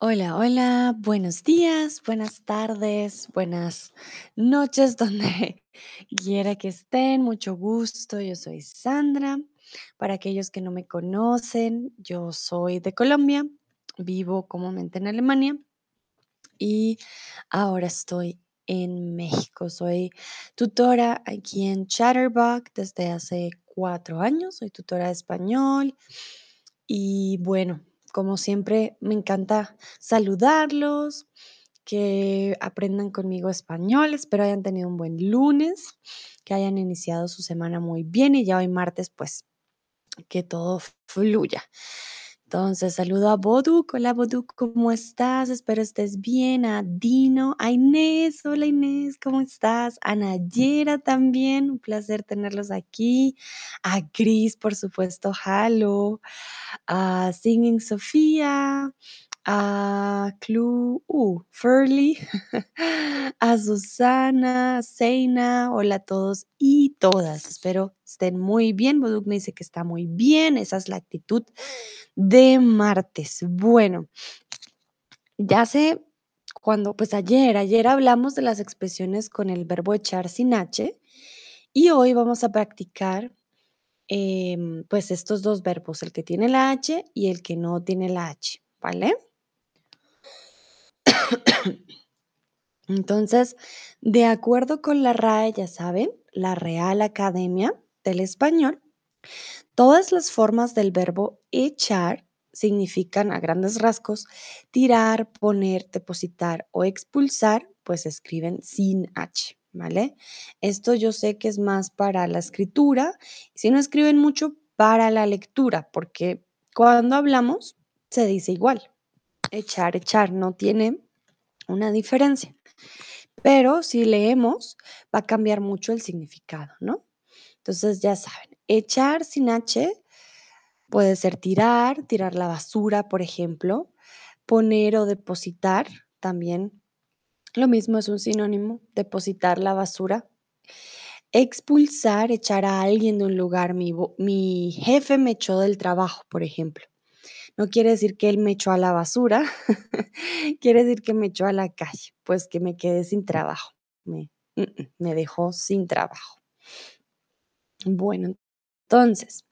Hola, hola, buenos días, buenas tardes, buenas noches, donde quiera que estén, mucho gusto, yo soy Sandra. Para aquellos que no me conocen, yo soy de Colombia, vivo comúnmente en Alemania y ahora estoy en México. Soy tutora aquí en Chatterbox desde hace cuatro años, soy tutora de español y bueno, como siempre, me encanta saludarlos, que aprendan conmigo español. Espero hayan tenido un buen lunes, que hayan iniciado su semana muy bien y ya hoy martes, pues que todo fluya. Entonces, saludo a Boduk. Hola Boduk, ¿cómo estás? Espero estés bien. A Dino, a Inés. Hola Inés, ¿cómo estás? A Nayera también, un placer tenerlos aquí. A Gris, por supuesto, Halo a Singing Sofía, a Clue, uh, Furley, a Susana, Seina, hola a todos y todas. Espero estén muy bien. Boduk me dice que está muy bien. Esa es la actitud de martes. Bueno, ya sé cuando, pues ayer, ayer hablamos de las expresiones con el verbo echar sin H y hoy vamos a practicar em, pues estos dos verbos, el que tiene la H y el que no tiene la H, ¿vale? Entonces, de acuerdo con la RAE, ya saben, la Real Academia del Español, todas las formas del verbo echar significan a grandes rasgos tirar, poner, depositar o expulsar, pues escriben sin H, ¿vale? Esto yo sé que es más para la escritura, si no escriben mucho, para la lectura, porque cuando hablamos se dice igual. Echar, echar, no tiene una diferencia. Pero si leemos, va a cambiar mucho el significado, ¿no? Entonces ya saben, echar sin H puede ser tirar, tirar la basura, por ejemplo, poner o depositar, también lo mismo es un sinónimo, depositar la basura. Expulsar, echar a alguien de un lugar, mi, mi jefe me echó del trabajo, por ejemplo. No quiere decir que él me echó a la basura, quiere decir que me echó a la calle, pues que me quedé sin trabajo, me, mm, mm, me dejó sin trabajo. Bueno, entonces,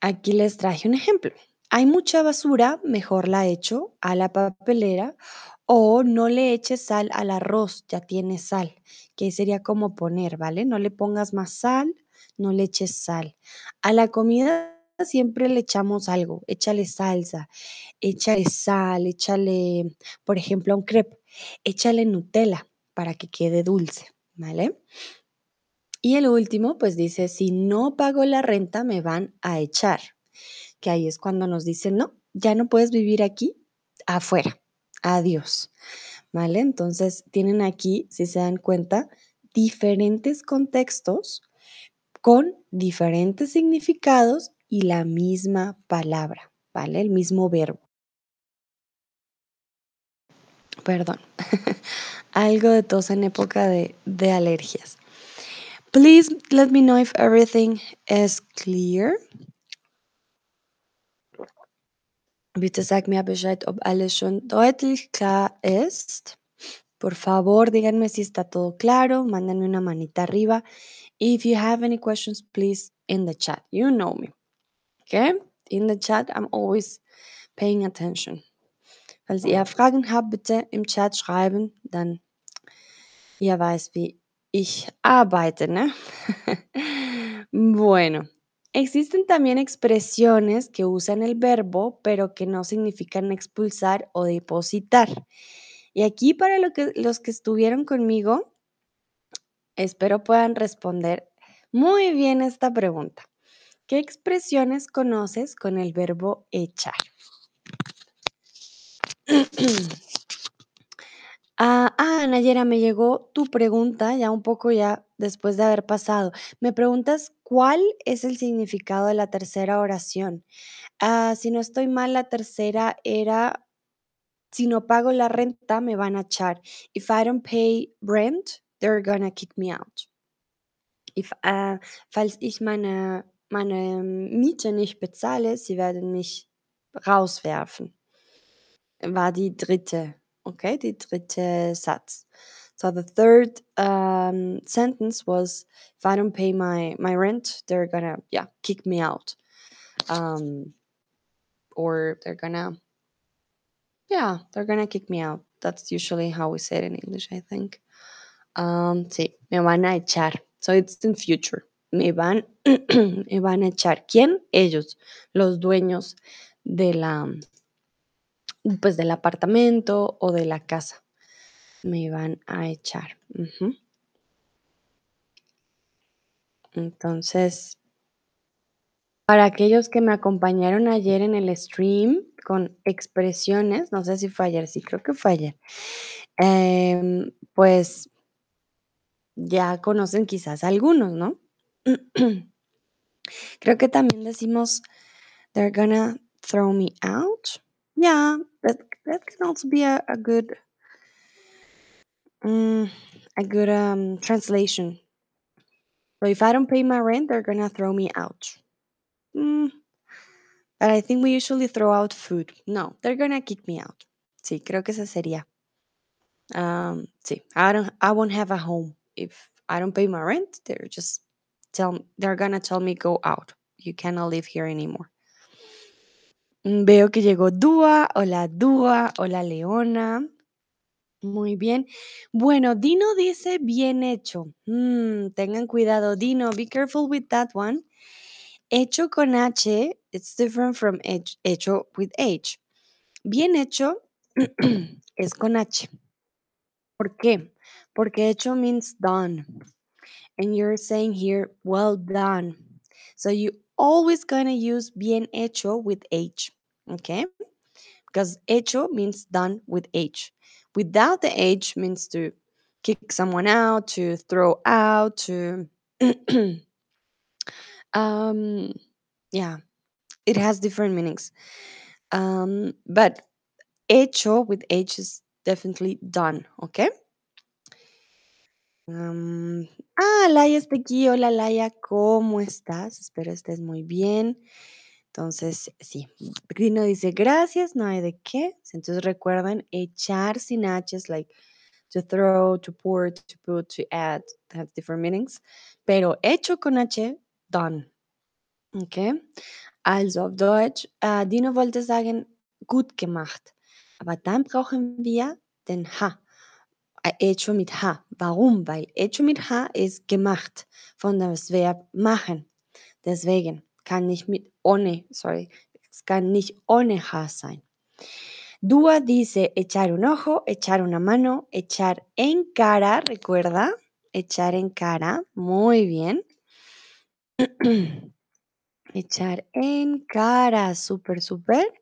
aquí les traje un ejemplo. Hay mucha basura, mejor la echo a la papelera o no le eches sal al arroz, ya tiene sal, que sería como poner, ¿vale? No le pongas más sal, no le eches sal. A la comida siempre le echamos algo, échale salsa, échale sal, échale, por ejemplo, un crepe, échale Nutella para que quede dulce, ¿vale? Y el último, pues dice, si no pago la renta, me van a echar, que ahí es cuando nos dicen, no, ya no puedes vivir aquí, afuera, adiós, ¿vale? Entonces tienen aquí, si se dan cuenta, diferentes contextos con diferentes significados y la misma palabra, ¿vale? El mismo verbo. Perdón. Algo de tos en época de, de alergias. Please let me know if everything is clear. Bitte sag mir Bescheid, ob alles schon deutlich klar ist. Por favor, díganme si está todo claro. Mándenme una manita arriba. If you have any questions, please in the chat. You know me. Okay? In the chat, I'm always paying attention. Falls ihr Fragen habt, bitte im Chat schreiben, dann ihr weiß, wie ich arbeite, ¿no? bueno, existen también expresiones que usan el verbo, pero que no significan expulsar o depositar. Y aquí para lo que, los que estuvieron conmigo, espero puedan responder muy bien esta pregunta. ¿Qué expresiones conoces con el verbo echar? Ah, ah, Nayera, me llegó tu pregunta ya un poco ya después de haber pasado. Me preguntas cuál es el significado de la tercera oración. Ah, si no estoy mal, la tercera era, si no pago la renta, me van a echar. If I don't pay rent, they're gonna kick me out. If, ah, falls ich meine, meine Miete nicht bezahle, sie werden mich rauswerfen. war die dritte, okay, die dritte Satz. So the third um, sentence was, if I don't pay my my rent, they're gonna yeah kick me out, um, or they're gonna yeah they're gonna kick me out. That's usually how we say it in English, I think. Um, sí, me van a echar. So it's in future. Me van, me van a echar. ¿Quién? Ellos, los dueños de la, pues del apartamento o de la casa. Me van a echar. Entonces, para aquellos que me acompañaron ayer en el stream con expresiones, no sé si fue ayer, sí creo que fue ayer, em, pues ya conocen quizás algunos, ¿no? Creo que también decimos, they're gonna throw me out. Yeah, that, that can also be a, a good, mm, a good um, translation. So if I don't pay my rent, they're gonna throw me out. Mm, but I think we usually throw out food. No, they're gonna kick me out. Sí, creo que esa sería. Um, sí, I don't, I won't have a home if I don't pay my rent. They're just tell, they're gonna tell me go out. You cannot live here anymore. Mm, Veo que llegó Dúa. Hola, Dúa. Hola, Leona. Muy bien. Bueno, Dino dice bien hecho. Mm, tengan cuidado, Dino. Be careful with that one. Hecho con H, it's different from hech- hecho with H. Bien hecho es con H. ¿Por qué? Porque hecho means done. And you're saying here, well done. So you always gonna use bien hecho with H. Okay? Because hecho means done with H. Without the H means to kick someone out, to throw out, to um yeah, it has different meanings. Um, but hecho with H is definitely done, okay? Um, ah, Laia está aquí. Hola, Laia, ¿cómo estás? Espero estés muy bien. Entonces, sí, Grino dice gracias, no hay de qué. Entonces recuerden, echar sin H es like to throw, to pour, to put, to add, has different meanings. Pero hecho con H, done. Okay? Also auf Deutsch, äh, Dino wollte sagen, gut gemacht. Aber dann brauchen wir den H. Hecho mit H. Warum? Weil hecho mit H ist gemacht von das Verb machen. Deswegen kann nicht mit ohne, sorry, es kann nicht ohne H sein. Dúa dice echar un ojo, echar una mano, echar en cara, recuerda, echar en cara, muy bien. echar en cara, súper, súper.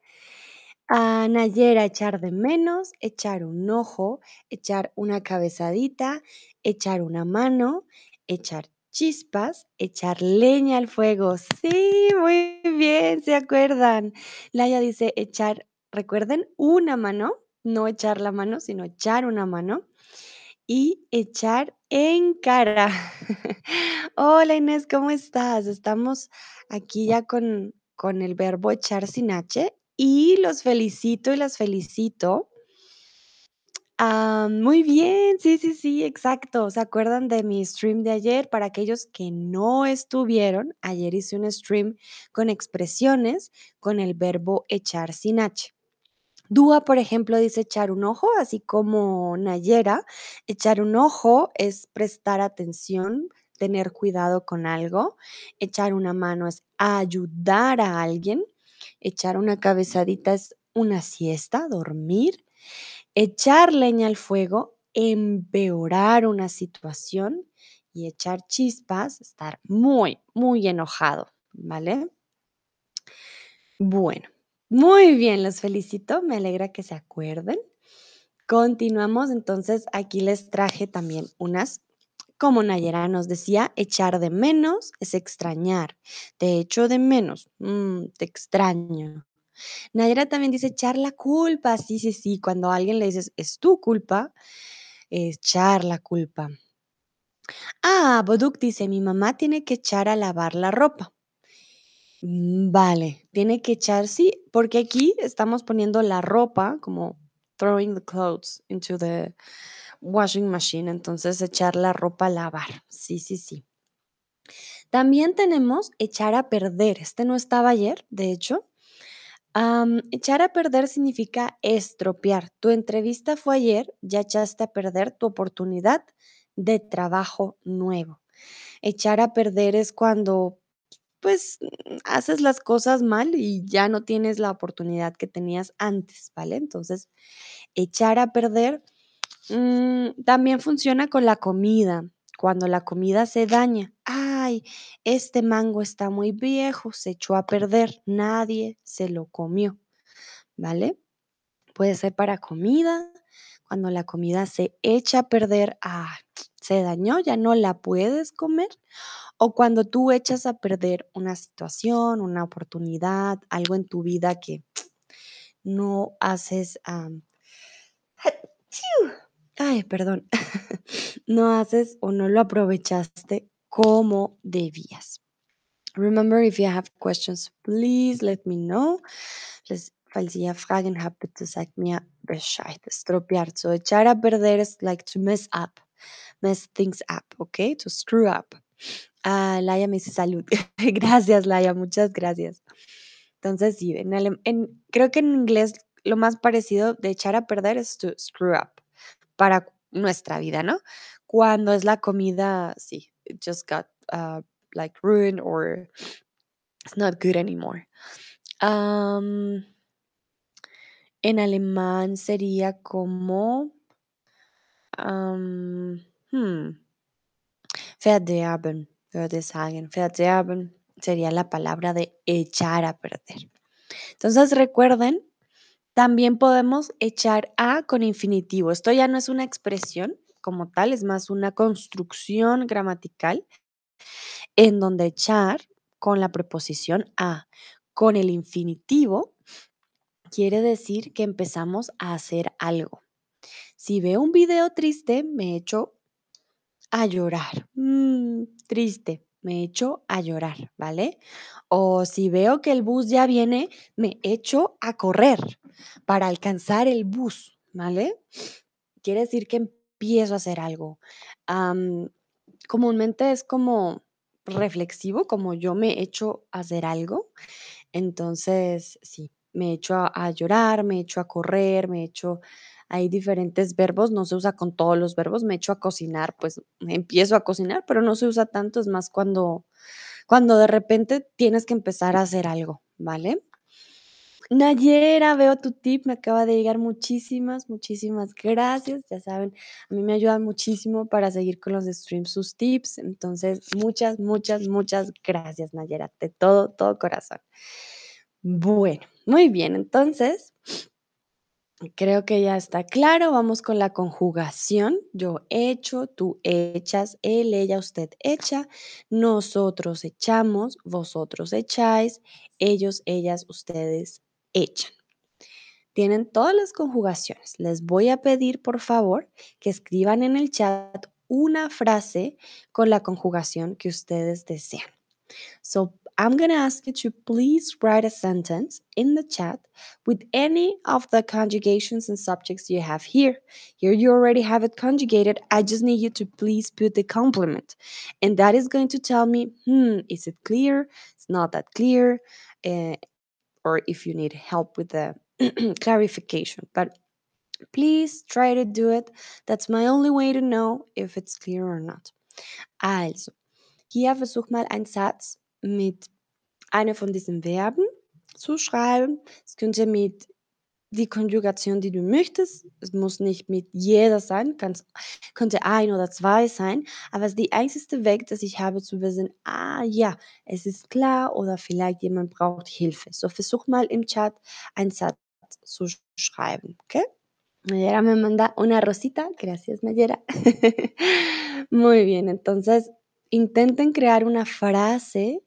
A Nayera, echar de menos, echar un ojo, echar una cabezadita, echar una mano, echar chispas, echar leña al fuego. Sí, muy bien, ¿se acuerdan? Laia dice echar, recuerden, una mano, no echar la mano, sino echar una mano. Y echar en cara. Hola Inés, ¿cómo estás? Estamos aquí ya con, con el verbo echar sin H y los felicito y las felicito. Ah, muy bien, sí, sí, sí, exacto. ¿Se acuerdan de mi stream de ayer? Para aquellos que no estuvieron, ayer hice un stream con expresiones con el verbo echar sin H. Dúa, por ejemplo, dice echar un ojo, así como Nayera. Echar un ojo es prestar atención, tener cuidado con algo. Echar una mano es ayudar a alguien. Echar una cabezadita es una siesta, dormir. Echar leña al fuego, empeorar una situación. Y echar chispas, estar muy, muy enojado, ¿vale? Bueno, muy bien, los felicito, me alegra que se acuerden. Continuamos, entonces aquí les traje también unas, como Nayera nos decía, echar de menos es extrañar. Te echo de menos, mm, te extraño. Nayera también dice echar la culpa, sí, sí, sí, cuando a alguien le dices es tu culpa, echar la culpa. Ah, Boduk dice, mi mamá tiene que echar a lavar la ropa. Mm, vale, tiene que echar sí, porque aquí estamos poniendo la ropa, como throwing the clothes into the washing machine, entonces echar la ropa a lavar. Sí, sí, sí. También tenemos echar a perder. Este no estaba ayer, de hecho. Echar a perder significa estropear. Tu entrevista fue ayer, ya echaste a perder tu oportunidad de trabajo nuevo. Echar a perder es cuando, pues, haces las cosas mal y ya no tienes la oportunidad que tenías antes, ¿vale? Entonces, echar a perder mm, también funciona con la comida. Cuando la comida se daña, ay, este mango está muy viejo, se echó a perder, nadie se lo comió, ¿vale? Puede ser para comida, cuando la comida se echa a perder, ah, se dañó, ya no la puedes comer. O cuando tú echas a perder una situación, una oportunidad, algo en tu vida que no haces, am, ay, perdón, no haces o no lo aprovechaste como debías. Remember, if you have questions, please let me know. Les, falls ihr Fragen habt, bitte sagt mir Bescheid. Estropear, so echar a perder is like to mess up, mess things up, okay? To screw up. Ah, Laia me dice salud. gracias, Laia, muchas gracias. Entonces, sí, en en- creo que en inglés lo más parecido de echar a perder es to screw up para nuestra vida, ¿no? Cuando es la comida, sí, it just got uh, like ruined or it's not good anymore. En alemán sería como am, hmm, verderben, würde sagen. Verderben sería la palabra de echar a perder. Entonces recuerden, también podemos echar a con infinitivo. Esto ya no es una expresión como tal, es más una construcción gramatical en donde echar con la preposición a con el infinitivo quiere decir que empezamos a hacer algo. Si veo un video triste, me echo a llorar. Mm, triste, me echo a llorar, ¿vale? O si veo que el bus ya viene, me echo a correr para alcanzar el bus, ¿vale? Quiere decir que empiezo a hacer algo. Comúnmente es como reflexivo, como yo me echo a hacer algo. Entonces, sí, me echo a, a llorar, me echo a correr, me echo, hay diferentes verbos, no se usa con todos los verbos, me echo a cocinar, pues empiezo a cocinar, pero no se usa tanto, es más cuando, cuando de repente tienes que empezar a hacer algo, ¿vale? Nayera, veo tu tip, me acaba de llegar muchísimas, muchísimas gracias. Ya saben, a mí me ayudan muchísimo para seguir con los streams sus tips. Entonces, muchas, muchas, muchas gracias, Nayera, de todo, todo corazón. Bueno, muy bien, entonces creo que ya está claro. Vamos con la conjugación. Yo echo, tú echas, él, ella, usted echa, nosotros echamos, vosotros echáis, ellos, ellas, ustedes echan. Tienen todas las conjugaciones. Les voy a pedir, por favor, que escriban en el chat una frase con la conjugación que ustedes desean. So I'm going to ask you to please write a sentence in the chat with any of the conjugations and subjects you have here. Here you already have it conjugated. I just need you to please put the complement. And that is going to tell me, hmm, is it clear? It's not that clear. Uh, or if you need help with the clarification. But please try to do it. That's my only way to know if it's clear or not. Also, hier versuch mal einen Satz mit einer von diesen Verben zu schreiben. Es könnte mit die Konjugation, die du möchtest. Es muss nicht mit jeder sein, Kann's, könnte ein oder zwei sein, aber es ist die einzige Weg, dass ich habe zu wissen, ah ja, es ist klar oder vielleicht jemand braucht Hilfe. So versuch mal im Chat einen Satz zu schreiben, ¿ok? Nayera me manda una rosita, gracias Nayera. Muy bien, entonces intenten crear una frase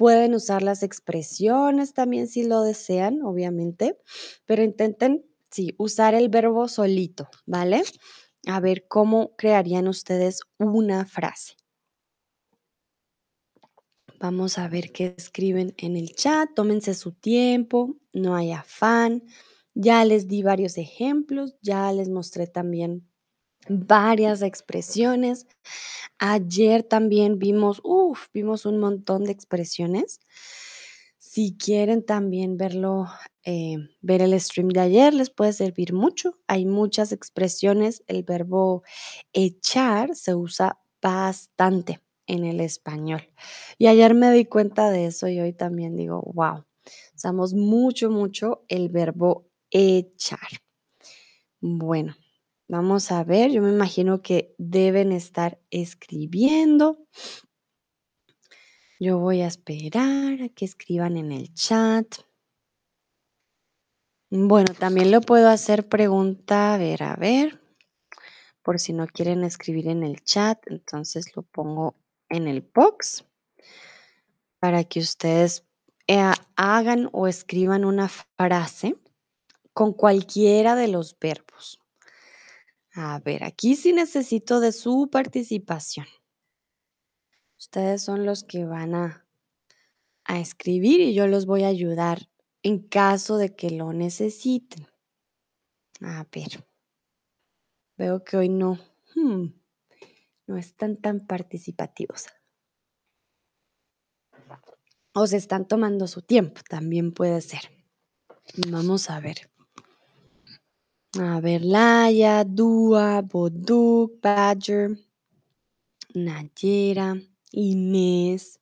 Pueden usar las expresiones también si lo desean, obviamente, pero intenten, sí, usar el verbo solito, ¿vale? A ver cómo crearían ustedes una frase. Vamos a ver qué escriben en el chat. Tómense su tiempo, no hay afán. Ya les di varios ejemplos, ya les mostré también varias expresiones. Ayer también vimos, uff, vimos un montón de expresiones. Si quieren también verlo, eh, ver el stream de ayer, les puede servir mucho. Hay muchas expresiones. El verbo echar se usa bastante en el español. Y ayer me di cuenta de eso y hoy también digo, wow, usamos mucho, mucho el verbo echar. Bueno, vamos a ver, yo me imagino que deben estar escribiendo. Yo voy a esperar a que escriban en el chat. Bueno, también lo puedo hacer pregunta, a ver, a ver, por si no quieren escribir en el chat, entonces lo pongo en el box para que ustedes eh, hagan o escriban una frase con cualquiera de los verbos. A ver, aquí sí necesito de su participación. Ustedes son los que van a, a escribir y yo los voy a ayudar en caso de que lo necesiten. A ver, veo que hoy no, hmm, no están tan participativos. O se están tomando su tiempo, también puede ser. Vamos a ver. A ver, Laia, Dua, Boduk, Badger, Nayera, Inés,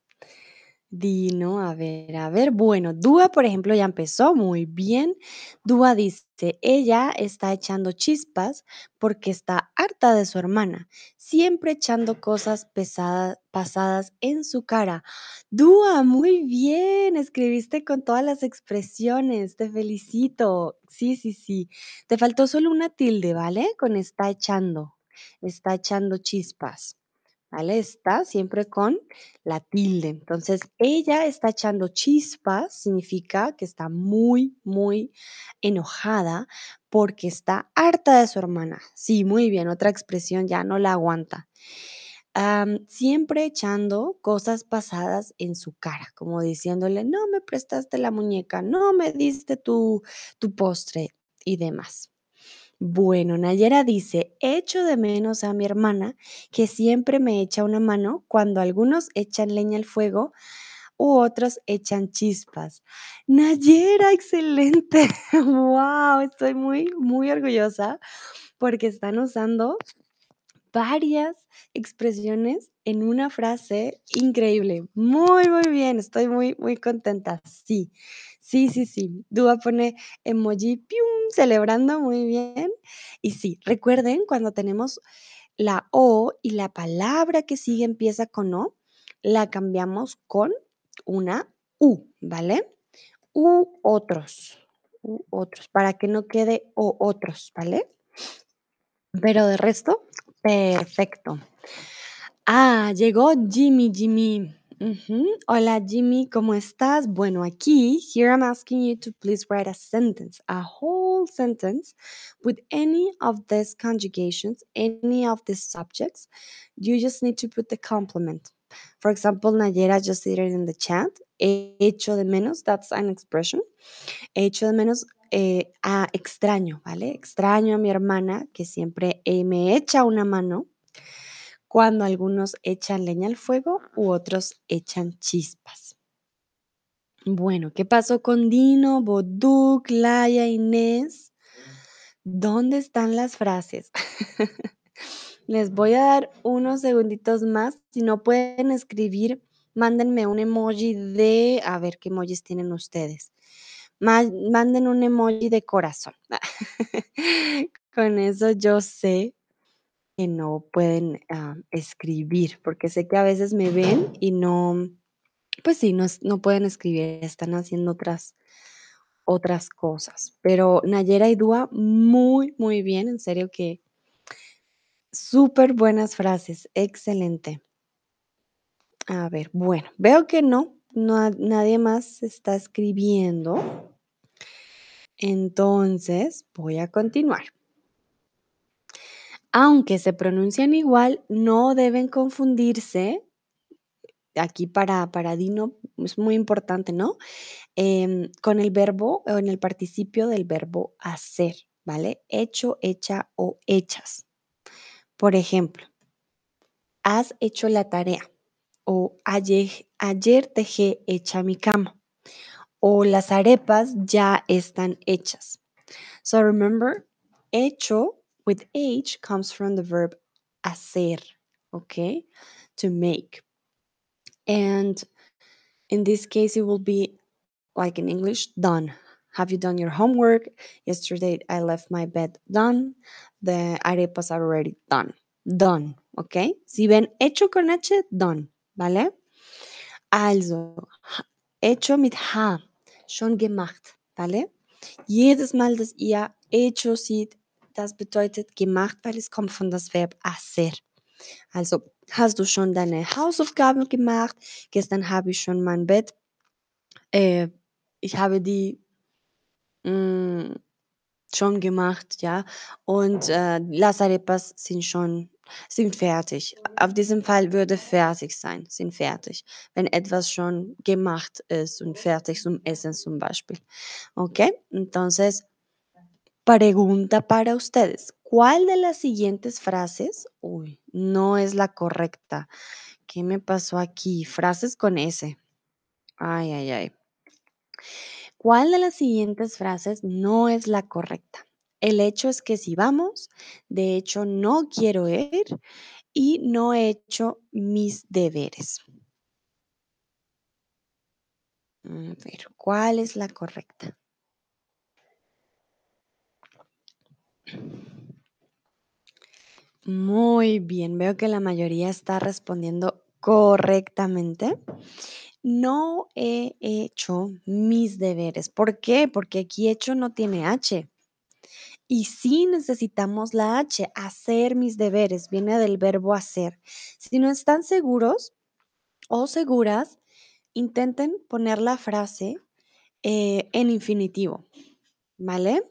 Dino, a ver, a ver. Bueno, Dúa, por ejemplo, ya empezó muy bien. Dúa dice, ella está echando chispas porque está harta de su hermana, siempre echando cosas pesadas, pasadas en su cara. Dúa, muy bien, escribiste con todas las expresiones, te felicito. Sí, sí, sí. Te faltó solo una tilde, ¿vale? Con está echando, está echando chispas. Está siempre con la tilde. Entonces, ella está echando chispas, significa que está muy, muy enojada porque está harta de su hermana. Sí, muy bien, otra expresión ya no la aguanta. siempre echando cosas pasadas en su cara, como diciéndole, no me prestaste la muñeca, no me diste tu, tu postre y demás. Bueno, Nayera dice, echo de menos a mi hermana que siempre me echa una mano cuando algunos echan leña al fuego u otros echan chispas. Nayera, excelente. wow, estoy muy, muy orgullosa porque están usando varias expresiones en una frase increíble. Muy, muy bien, estoy muy, muy contenta. Sí, sí, sí, sí. Dúa pone emoji, pium, celebrando muy bien. Y sí, recuerden cuando tenemos la O y la palabra que sigue empieza con O, la cambiamos con una U, ¿vale? U otros, u otros, para que no quede O otros, ¿vale? Pero de resto, perfecto. Ah, llegó Jimmy, Jimmy. Hola Jimmy, ¿cómo estás? Bueno, aquí, here I'm asking you to please write a sentence, a whole sentence with any of these conjugations, any of these subjects. You just need to put the complement. For example, Nayera just did it in the chat. Hecho de menos, that's an expression. Hecho de menos eh, a extraño, ¿vale? Extraño a mi hermana que siempre eh, me echa una mano cuando algunos echan leña al fuego u otros echan chispas. Bueno, ¿qué pasó con Dino, Boduk, Laia, Inés? ¿Dónde están las frases? Les voy a dar unos segunditos más. Si no pueden escribir, mándenme un emoji de, a ver qué emojis tienen ustedes. Manden un emoji de corazón. Con eso yo sé que no pueden ah, escribir, porque sé que a veces me ven y no, pues sí, no, no pueden escribir, están haciendo otras, otras cosas. Pero Nayera y Dúa, muy, muy bien, en serio que súper buenas frases, excelente. A ver, bueno, veo que no, no nadie más está escribiendo. Entonces, voy a continuar. Aunque se pronuncian igual, no deben confundirse aquí para, para Dino es muy importante, ¿no? Em, con el verbo o en el participio del verbo hacer, ¿vale? Hecho, hecha o hechas. Por ejemplo, has hecho la tarea o ayer, ayer dejé hecha mi cama o las arepas ya están hechas. So remember, hecho with H comes from the verb hacer, okay? To make. And in this case, it will be like in English, done. Have you done your homework? Yesterday, I left my bed done. The arepas are already done. Done, okay? Si ven hecho con H, done, ¿vale? Also, hecho mit H, schon gemacht, ¿vale? Jedes Mal, dass ihr hecho sieht, das bedeutet gemacht, weil es kommt von das Verb hacer. Also, hast du schon deine Hausaufgaben gemacht? Gestern habe ich schon mein Bett, äh, ich habe die mm, schon gemacht, ja. Und äh, las arepas sind schon, sind fertig. Auf diesem Fall würde fertig sein, sind fertig. Wenn etwas schon gemacht ist und fertig zum Essen zum Beispiel. ¿Ok? Entonces, pregunta para ustedes. ¿Cuál de las siguientes frases, uy, no es la correcta? ¿Qué me pasó aquí? Frases con S. Ay, ay, ay. ¿Cuál de las siguientes frases no es la correcta? El hecho es que si vamos, de hecho no quiero ir y no he hecho mis deberes. A ver, ¿cuál es la correcta? Muy bien, veo que la mayoría está respondiendo correctamente. No he hecho mis deberes. ¿Por qué? Porque aquí hecho no tiene H. Y sí necesitamos la H, hacer mis deberes, viene del verbo hacer. Si no están seguros o seguras, intenten poner la frase eh, en infinitivo, ¿vale?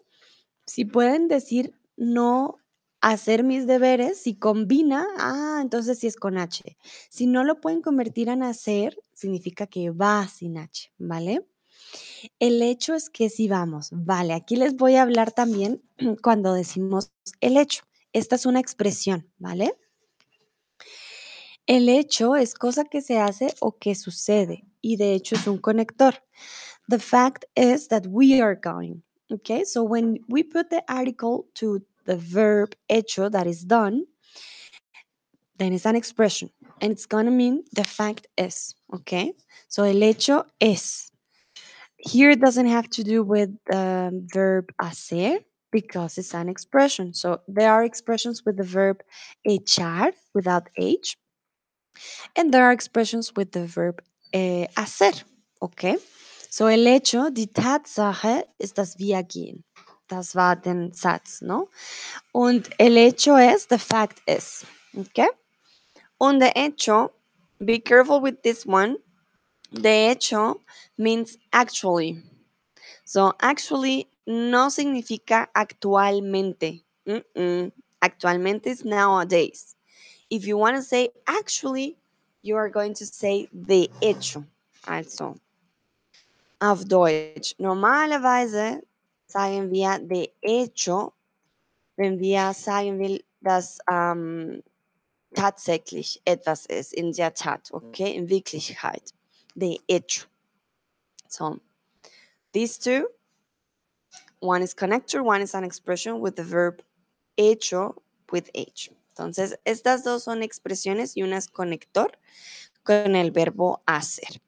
Si pueden decir no hacer mis deberes, si combina, ah, entonces sí es con H. Si no lo pueden convertir en hacer, significa que va sin H, ¿vale? El hecho es que si vamos, vale, aquí les voy a hablar también cuando decimos el hecho. Esta es una expresión, ¿vale? El hecho es cosa que se hace o que sucede y de hecho es un conector. The fact is that we are going. Okay, so when we put the article to the verb hecho that is done, then it's an expression and it's to mean the fact is. Okay, so el hecho es. Here it doesn't have to do with the verb hacer because it's an expression. So there are expressions with the verb echar without H, and there are expressions with the verb eh, hacer. Okay? So el hecho, die Tatsache ist, dass wir gehen. Das war den Satz, no? Und el hecho es, the fact is. Okay? Und the hecho, be careful with this one. De hecho means actually. So, actually no significa actualmente. Actualmente is nowadays. If you want to say actually, you are going to say de hecho. Also, auf Deutsch. Normalerweise sagen wir de hecho, wenn wir sagen will, dass ähm, tatsächlich etwas ist, in der Tat, okay, in Wirklichkeit. De hecho. So, these two, one is connector, one is an expression with the verb hecho with H. Entonces, estas dos son expresiones y una es conector con el verbo hacer.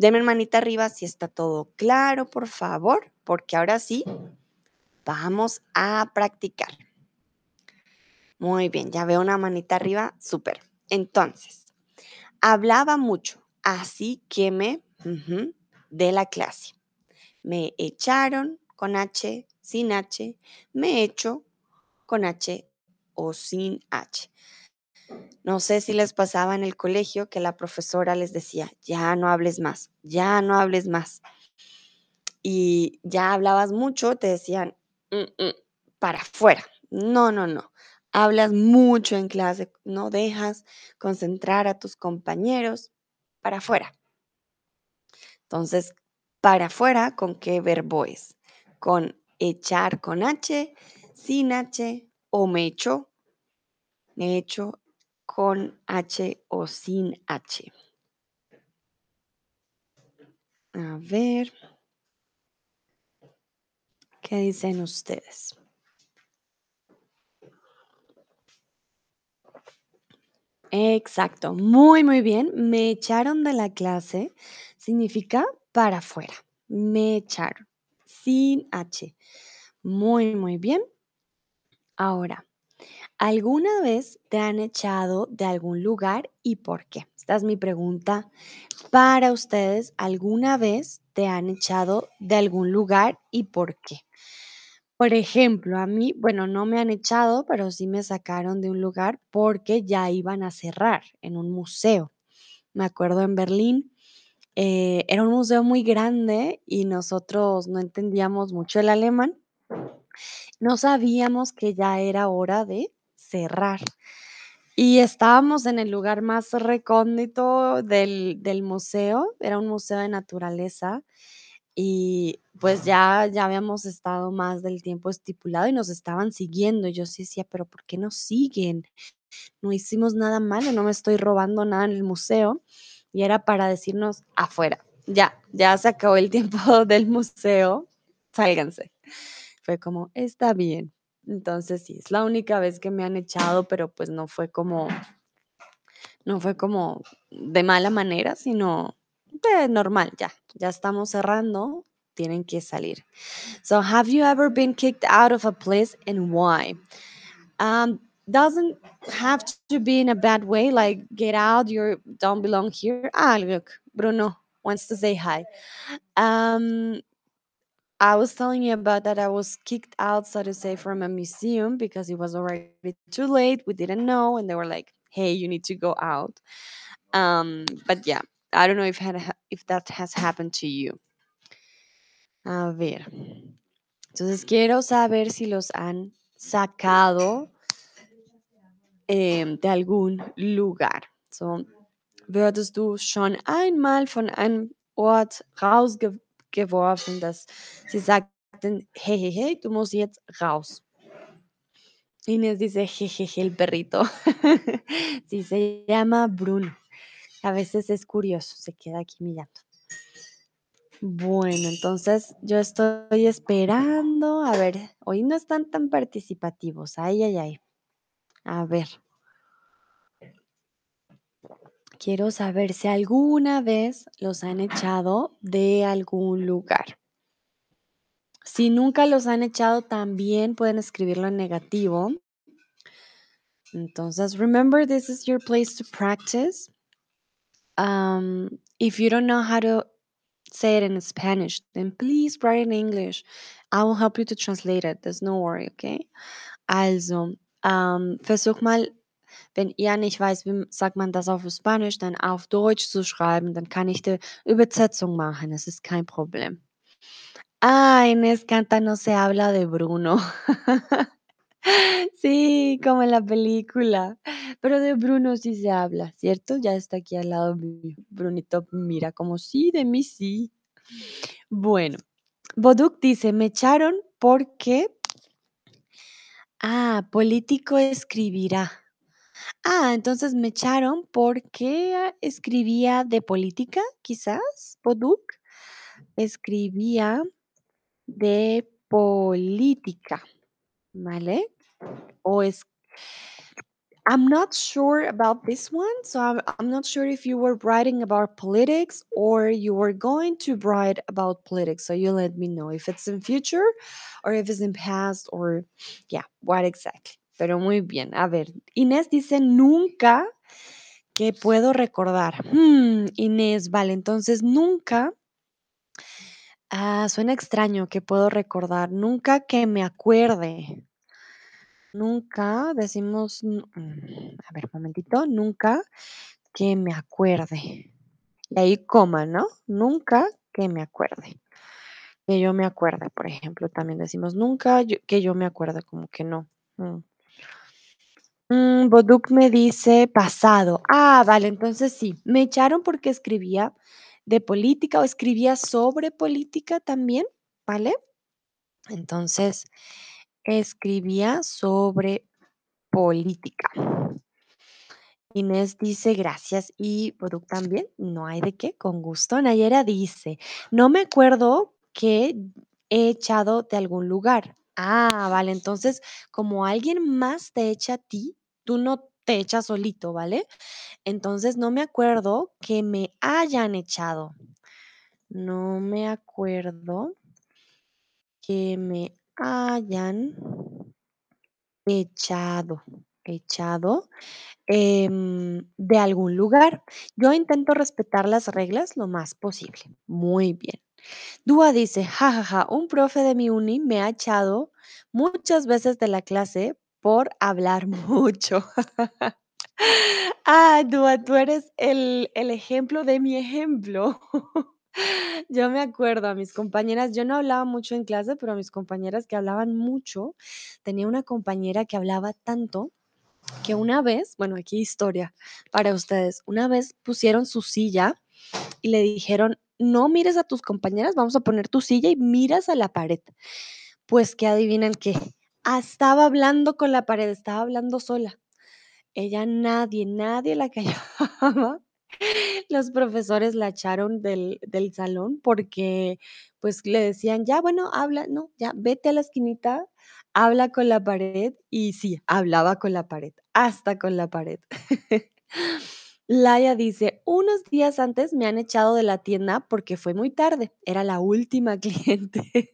Denme manita arriba si está todo claro, por favor, porque ahora sí, vamos a practicar. Muy bien, ya veo una manita arriba, súper. Entonces, hablaba mucho, así que me ujú, de la clase. Me echaron con H, sin H, me echo con H o sin H. No sé si les pasaba en el colegio que la profesora les decía, ya no hables más, ya no hables más. Y ya hablabas mucho, te decían, "Mm, mm, para afuera. No, no, no. Hablas mucho en clase, no dejas concentrar a tus compañeros. para afuera. Entonces, para afuera, ¿con qué verbo es? Con echar con H, sin H o me echo, me echo con H o sin H. A ver, ¿qué dicen ustedes? Exacto, muy, muy bien. Me echaron de la clase significa para afuera. Me echaron, sin H. Muy, muy bien. Ahora, ¿alguna vez te han echado de algún lugar y por qué? Esta es mi pregunta para ustedes. ¿Alguna vez te han echado de algún lugar y por qué? Por ejemplo, a mí, bueno, no me han echado, pero sí me sacaron de un lugar porque ya iban a cerrar en un museo. Me acuerdo en Berlín, eh, era un museo muy grande y nosotros no entendíamos mucho el alemán. No sabíamos que ya era hora de cerrar. Y estábamos en el lugar más recóndito del, del museo, era un museo de naturaleza y pues ya, ya habíamos estado más del tiempo estipulado y nos estaban siguiendo. Yo sí decía, pero ¿por qué nos siguen? No hicimos nada malo, no me estoy robando nada en el museo. Y era para decirnos afuera, ya, ya se acabó el tiempo del museo, sálganse. Fue como, está bien. Entonces sí, es la única vez que me han echado, pero pues no fue como, no fue como de mala manera, sino normal, ya, ya estamos cerrando, tienen que salir. So, have you ever been kicked out of a place and why? Um, doesn't have to be in a bad way, like get out, you don't belong here. Ah, look, Bruno wants to say hi. Um, I was telling you about that I was kicked out, so to say, from a museum because it was already too late. We didn't know, and they were like, "Hey, you need to go out." Um, but yeah, I don't know if had if that has happened to you. A ver, entonces quiero saber si los han sacado em, de algún lugar. So, würdest du schon einmal von einem Ort rausgeworfen, dass sie sagten, hey, hey, hey, du musst jetzt raus? Inés dice, jejeje, el perrito. sí, se llama Bruno. A veces es curioso, se queda aquí mirando. Bueno, entonces yo estoy esperando. A ver, hoy no están tan participativos. Ay, ay, ay. A ver. Quiero saber si alguna vez los han echado de algún lugar. Si nunca los han echado, también pueden escribirlo en negativo. Entonces, remember, this is your place to practice. Um, if you don't know how to say it in Spanish, then please write in English. I will help you to translate it. There's no worry, okay? Also, ähm, versuch wenn ihr nicht weiß, wie sagt man das auf Spanisch, dann auf Deutsch zu schreiben, dann kann ich die Übersetzung machen. Das ist kein Problem. Ah, Inés canta No se habla de Bruno. Sí, como en la película. Pero de Bruno sí se habla, ¿cierto? Ya está aquí al lado mío. Brunito mira como sí, de mí sí. Bueno, Boduk dice, me echaron porque... Ah, político escribirá. Ah, entonces me echaron porque escribía de política, quizás, Boduk. Escribía de política, ¿vale? O es I'm not sure about this one. So I'm, I'm not sure if you were writing about politics or you were going to write about politics. So you let me know if it's in future or if it's in past or yeah, what exactly. Pero muy bien. A ver, Inés dice nunca que puedo recordar. Hmm, Inés, vale, entonces nunca. Ah, suena extraño que puedo recordar. Nunca que me acuerde. Nunca decimos, mm, mm, a ver, un momentito, nunca que me acuerde. Y ahí coma, ¿no? Nunca que me acuerde. Que yo me acuerde, por ejemplo, también decimos nunca que yo me acuerde, como que no. mm. Mm, Boduk me dice pasado. Ah, vale, entonces sí. Me echaron porque escribía de política o escribía sobre política también, ¿vale? Entonces, escribía sobre política. Inés dice gracias y Boduk también, no hay de qué, con gusto. Nayera dice, no me acuerdo que he echado de algún lugar. Ah, vale, entonces como alguien más te echa a ti, tú no te echas solito, ¿vale? Entonces no me acuerdo que me hayan echado. No me acuerdo que me hayan echado, echado em, de algún lugar. Yo intento respetar las reglas lo más posible. Muy bien. Dúa dice, jajaja, un profe de mi uni me ha echado muchas veces de la clase por hablar mucho. Ah, Dúa, tú eres el, el ejemplo de mi ejemplo. Yo me acuerdo a mis compañeras, yo no hablaba mucho en clase, pero a mis compañeras que hablaban mucho, tenía una compañera que hablaba tanto que una vez, bueno, aquí historia para ustedes, una vez pusieron su silla y le dijeron, no mires a tus compañeras, vamos a poner tu silla y miras a la pared. Pues que adivinan qué, estaba hablando con la pared, estaba hablando sola. Ella nadie, nadie la callaba. Los profesores la echaron del, del salón porque pues le decían, ya, bueno, habla, no, ya, vete a la esquinita, habla con la pared y sí, hablaba con la pared, hasta con la pared. Laia dice, unos días antes me han echado de la tienda porque fue muy tarde, era la última cliente.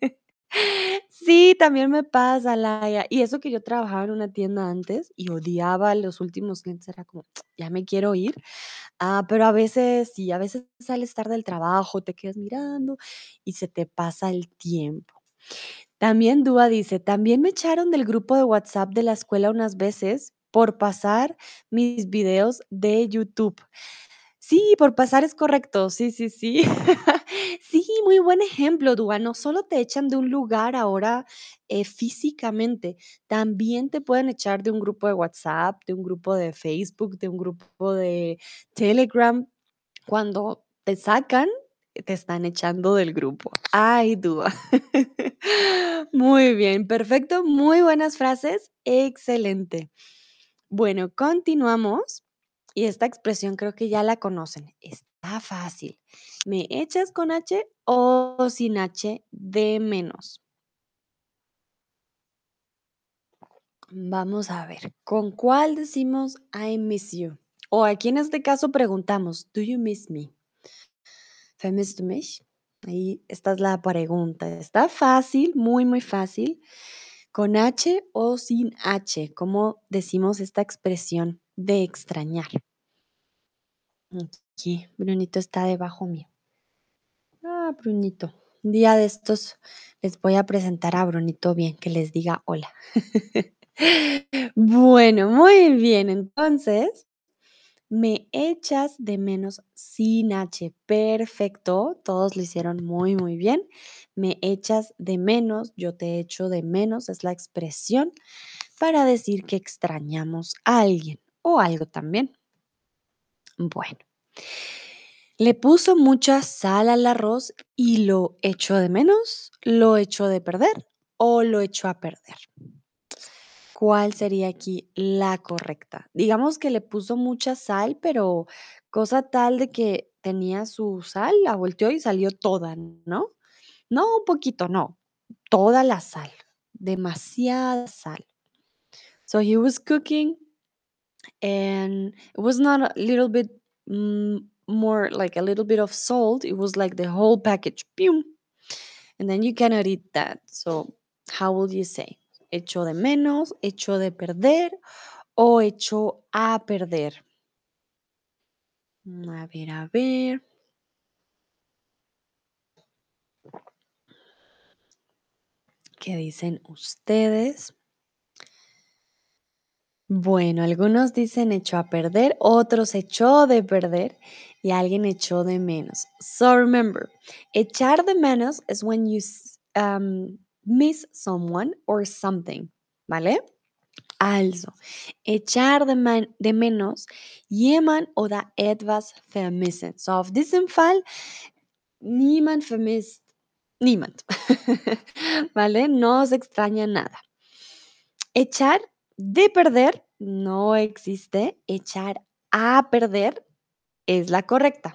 Sí, también me pasa, Laia. Y eso que yo trabajaba en una tienda antes y odiaba los últimos clientes, era como, ya me quiero ir. Ah, pero a veces sí, a veces sales tarde del trabajo, te quedas mirando y se te pasa el tiempo. También Dúa dice, también me echaron del grupo de WhatsApp de la escuela unas veces por pasar mis videos de YouTube. Sí, por pasar es correcto. Sí, sí, sí. Sí, muy buen ejemplo, Dúa. No solo te echan de un lugar ahora eh, físicamente, también te pueden echar de un grupo de WhatsApp, de un grupo de Facebook, de un grupo de Telegram. Cuando te sacan, te están echando del grupo. Ay, Dúa. Muy bien, perfecto. Muy buenas frases. Excelente. Bueno, continuamos. Y esta expresión creo que ya la conocen. Está fácil. ¿Me echas con H o sin H de menos? Vamos a ver, ¿con cuál decimos I miss you? O aquí en este caso preguntamos, ¿Do you miss me? ¿Vermisst du? Ahí esta es la pregunta. Está fácil, muy, muy fácil. ¿Con H o sin H? ¿Cómo decimos esta expresión de extrañar? Aquí, Brunito está debajo mío. Ah, Brunito. Un día de estos les voy a presentar a Brunito bien, que les diga hola. Bueno, muy bien. Entonces, me echas de menos sin H. Perfecto. Todos lo hicieron muy, muy bien. Me echas de menos, yo te echo de menos. Es la expresión para decir que extrañamos a alguien o algo también. Bueno. Le puso mucha sal al arroz y lo echó de menos, lo echó de perder o lo echó a perder. ¿Cuál sería aquí la correcta? Digamos que le puso mucha sal, pero cosa tal de que tenía su sal, la volteó y salió toda, ¿no? No un poquito, no, toda la sal, demasiada sal. So he was cooking and it was not a little bit mm, more like a little bit of salt, it was like the whole package. Pew! And then you cannot eat that. So, how will you say? ¿Hecho de menos, hecho de perder o hecho a perder? A ver, a ver. ¿Qué dicen ustedes? Bueno, algunos dicen echó a perder, otros echó de perder y alguien echó de menos. So remember, echar de menos is when you um, miss someone or something, ¿vale? Also, echar de, man, de menos jemand oder etwas vermissen. So, auf diesem Fall, niemand vermisst niemand. ¿Vale? No se extraña nada. Echar de perder no existe. Echar a perder es la correcta.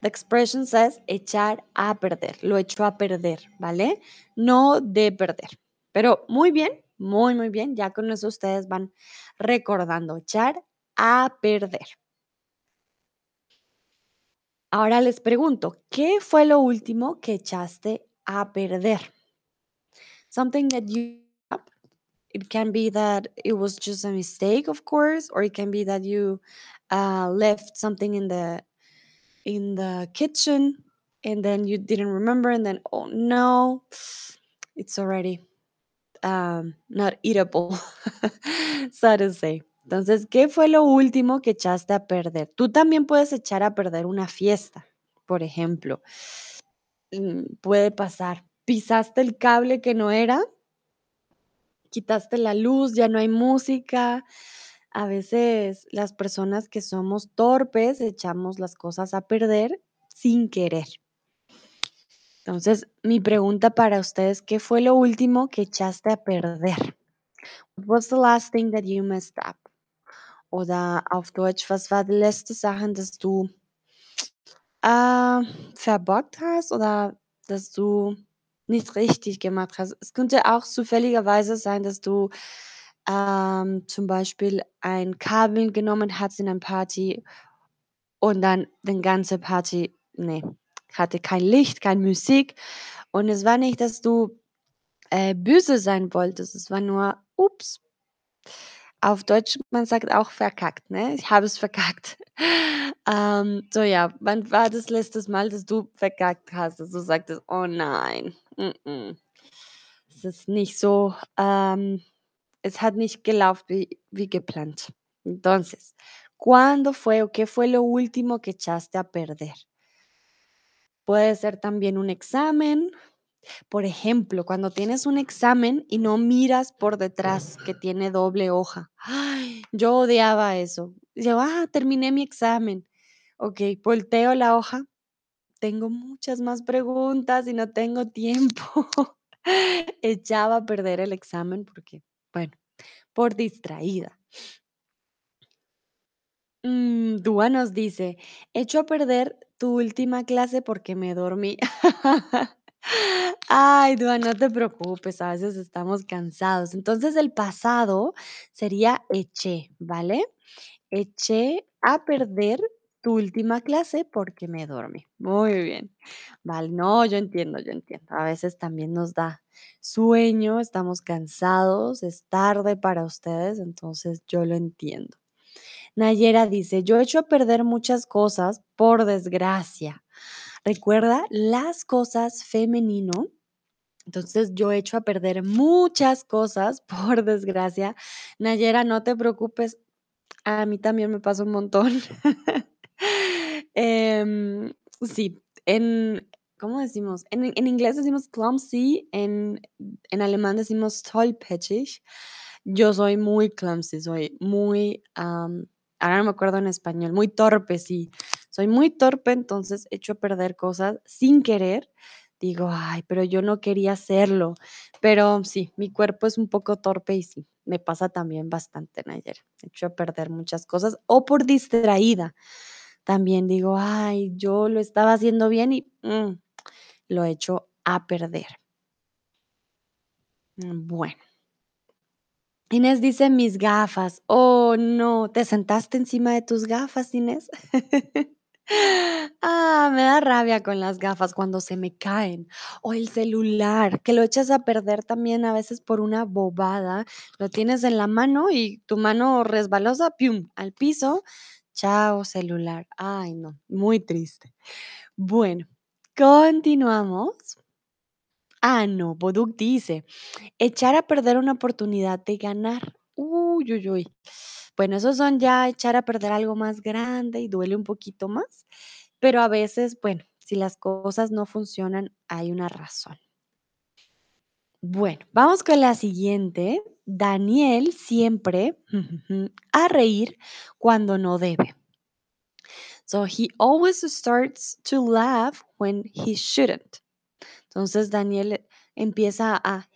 The expression says echar a perder. Lo echo a perder, ¿vale? No de perder. Pero muy bien, muy, muy bien. Ya con eso ustedes van recordando. Echar a perder. Ahora les pregunto, ¿qué fue lo último que echaste a perder? Something that you it can be that it was just a mistake of course or it can be that you uh, left something in the in the kitchen and then you didn't remember and then oh no it's already um, not eatable so to say. Entonces qué fue lo último que echaste a perder tú también puedes echar a perder una fiesta por ejemplo. Mm, puede pasar. Pisaste el cable que no era quitaste la luz, ya no hay música. A veces las personas que somos torpes echamos las cosas a perder sin querer. Entonces, mi pregunta para ustedes, ¿qué fue lo último que echaste a perder? What was the last thing that you messed up? Oder auf Deutsch, was war die letzte Sache, dass du äh, verbockt hast oder dass du nicht richtig gemacht hast? Es könnte auch zufälligerweise sein, dass du ähm, zum Beispiel ein Kabel genommen hast in einer Party und dann den ganze Party, ne, hatte kein Licht, kein Musik und es war nicht, dass du äh, böse sein wolltest, es war nur, ups. Auf Deutsch, man sagt auch verkackt, ne? Ich habe es verkackt. Ähm, so ja, wann war das letztes Mal, dass du verkackt hast, dass du sagtest, oh nein, es ist nicht so, ähm, es hat nicht gelaufen wie, wie geplant. Entonces, ¿cuándo fue o qué fue lo último que echaste a perder? Puede ser también un examen. Por ejemplo, cuando tienes un examen y no miras por detrás que tiene doble hoja. Ay, yo odiaba eso. Yo, ah, terminé mi examen. Ok, volteo la hoja. Tengo muchas más preguntas y no tengo tiempo. Echaba a perder el examen porque, bueno, por distraída. Mm, Dúa nos dice, echo a perder tu última clase porque me dormí. Ay, Dúa, no te preocupes, a veces estamos cansados. Entonces el pasado sería eché, ¿vale? Eché a perder tu última clase porque me dormí. Muy bien. Vale, no, yo entiendo, yo entiendo. A veces también nos da sueño, estamos cansados, es tarde para ustedes, entonces yo lo entiendo. Nayera dice, yo he hecho a perder muchas cosas por desgracia. Recuerda las cosas femenino. Entonces yo he hecho a perder muchas cosas por desgracia. Nayera, no te preocupes. A mí también me pasa un montón. Em, sí, en, ¿cómo decimos? En, en inglés decimos clumsy, en, en alemán decimos tollpatschig. Yo soy muy clumsy, soy muy, am, ahora no me acuerdo en español, muy torpe, sí. Soy muy torpe, entonces echo a perder cosas sin querer. Digo, ay, pero yo no quería hacerlo. Pero sí, mi cuerpo es un poco torpe y sí, me pasa también bastante, Nayera. Echo a perder muchas cosas o por distraída. También digo, ay, yo lo estaba haciendo bien y mm, lo echo a perder. Mm, Bueno. Inés dice mis gafas. Oh, no, ¿te sentaste encima de tus gafas, Inés? Ah, me da rabia con las gafas cuando se me caen. O el celular, que lo echas a perder también a veces por una bobada. Lo tienes en la mano y tu mano resbalosa, ¡pium!, al piso. Chao, celular. Ay, no, muy triste. Bueno, continuamos. Ah, no, Boduk dice, echar a perder una oportunidad de ganar. Uy, uy, uy. Bueno, esos son ya echar a perder algo más grande y duele un poquito más, pero a veces, bueno, si las cosas no funcionan, hay una razón. Bueno, vamos con la siguiente. Daniel siempre a reír cuando no debe. So he always starts to laugh when he shouldn't. Entonces Daniel empieza a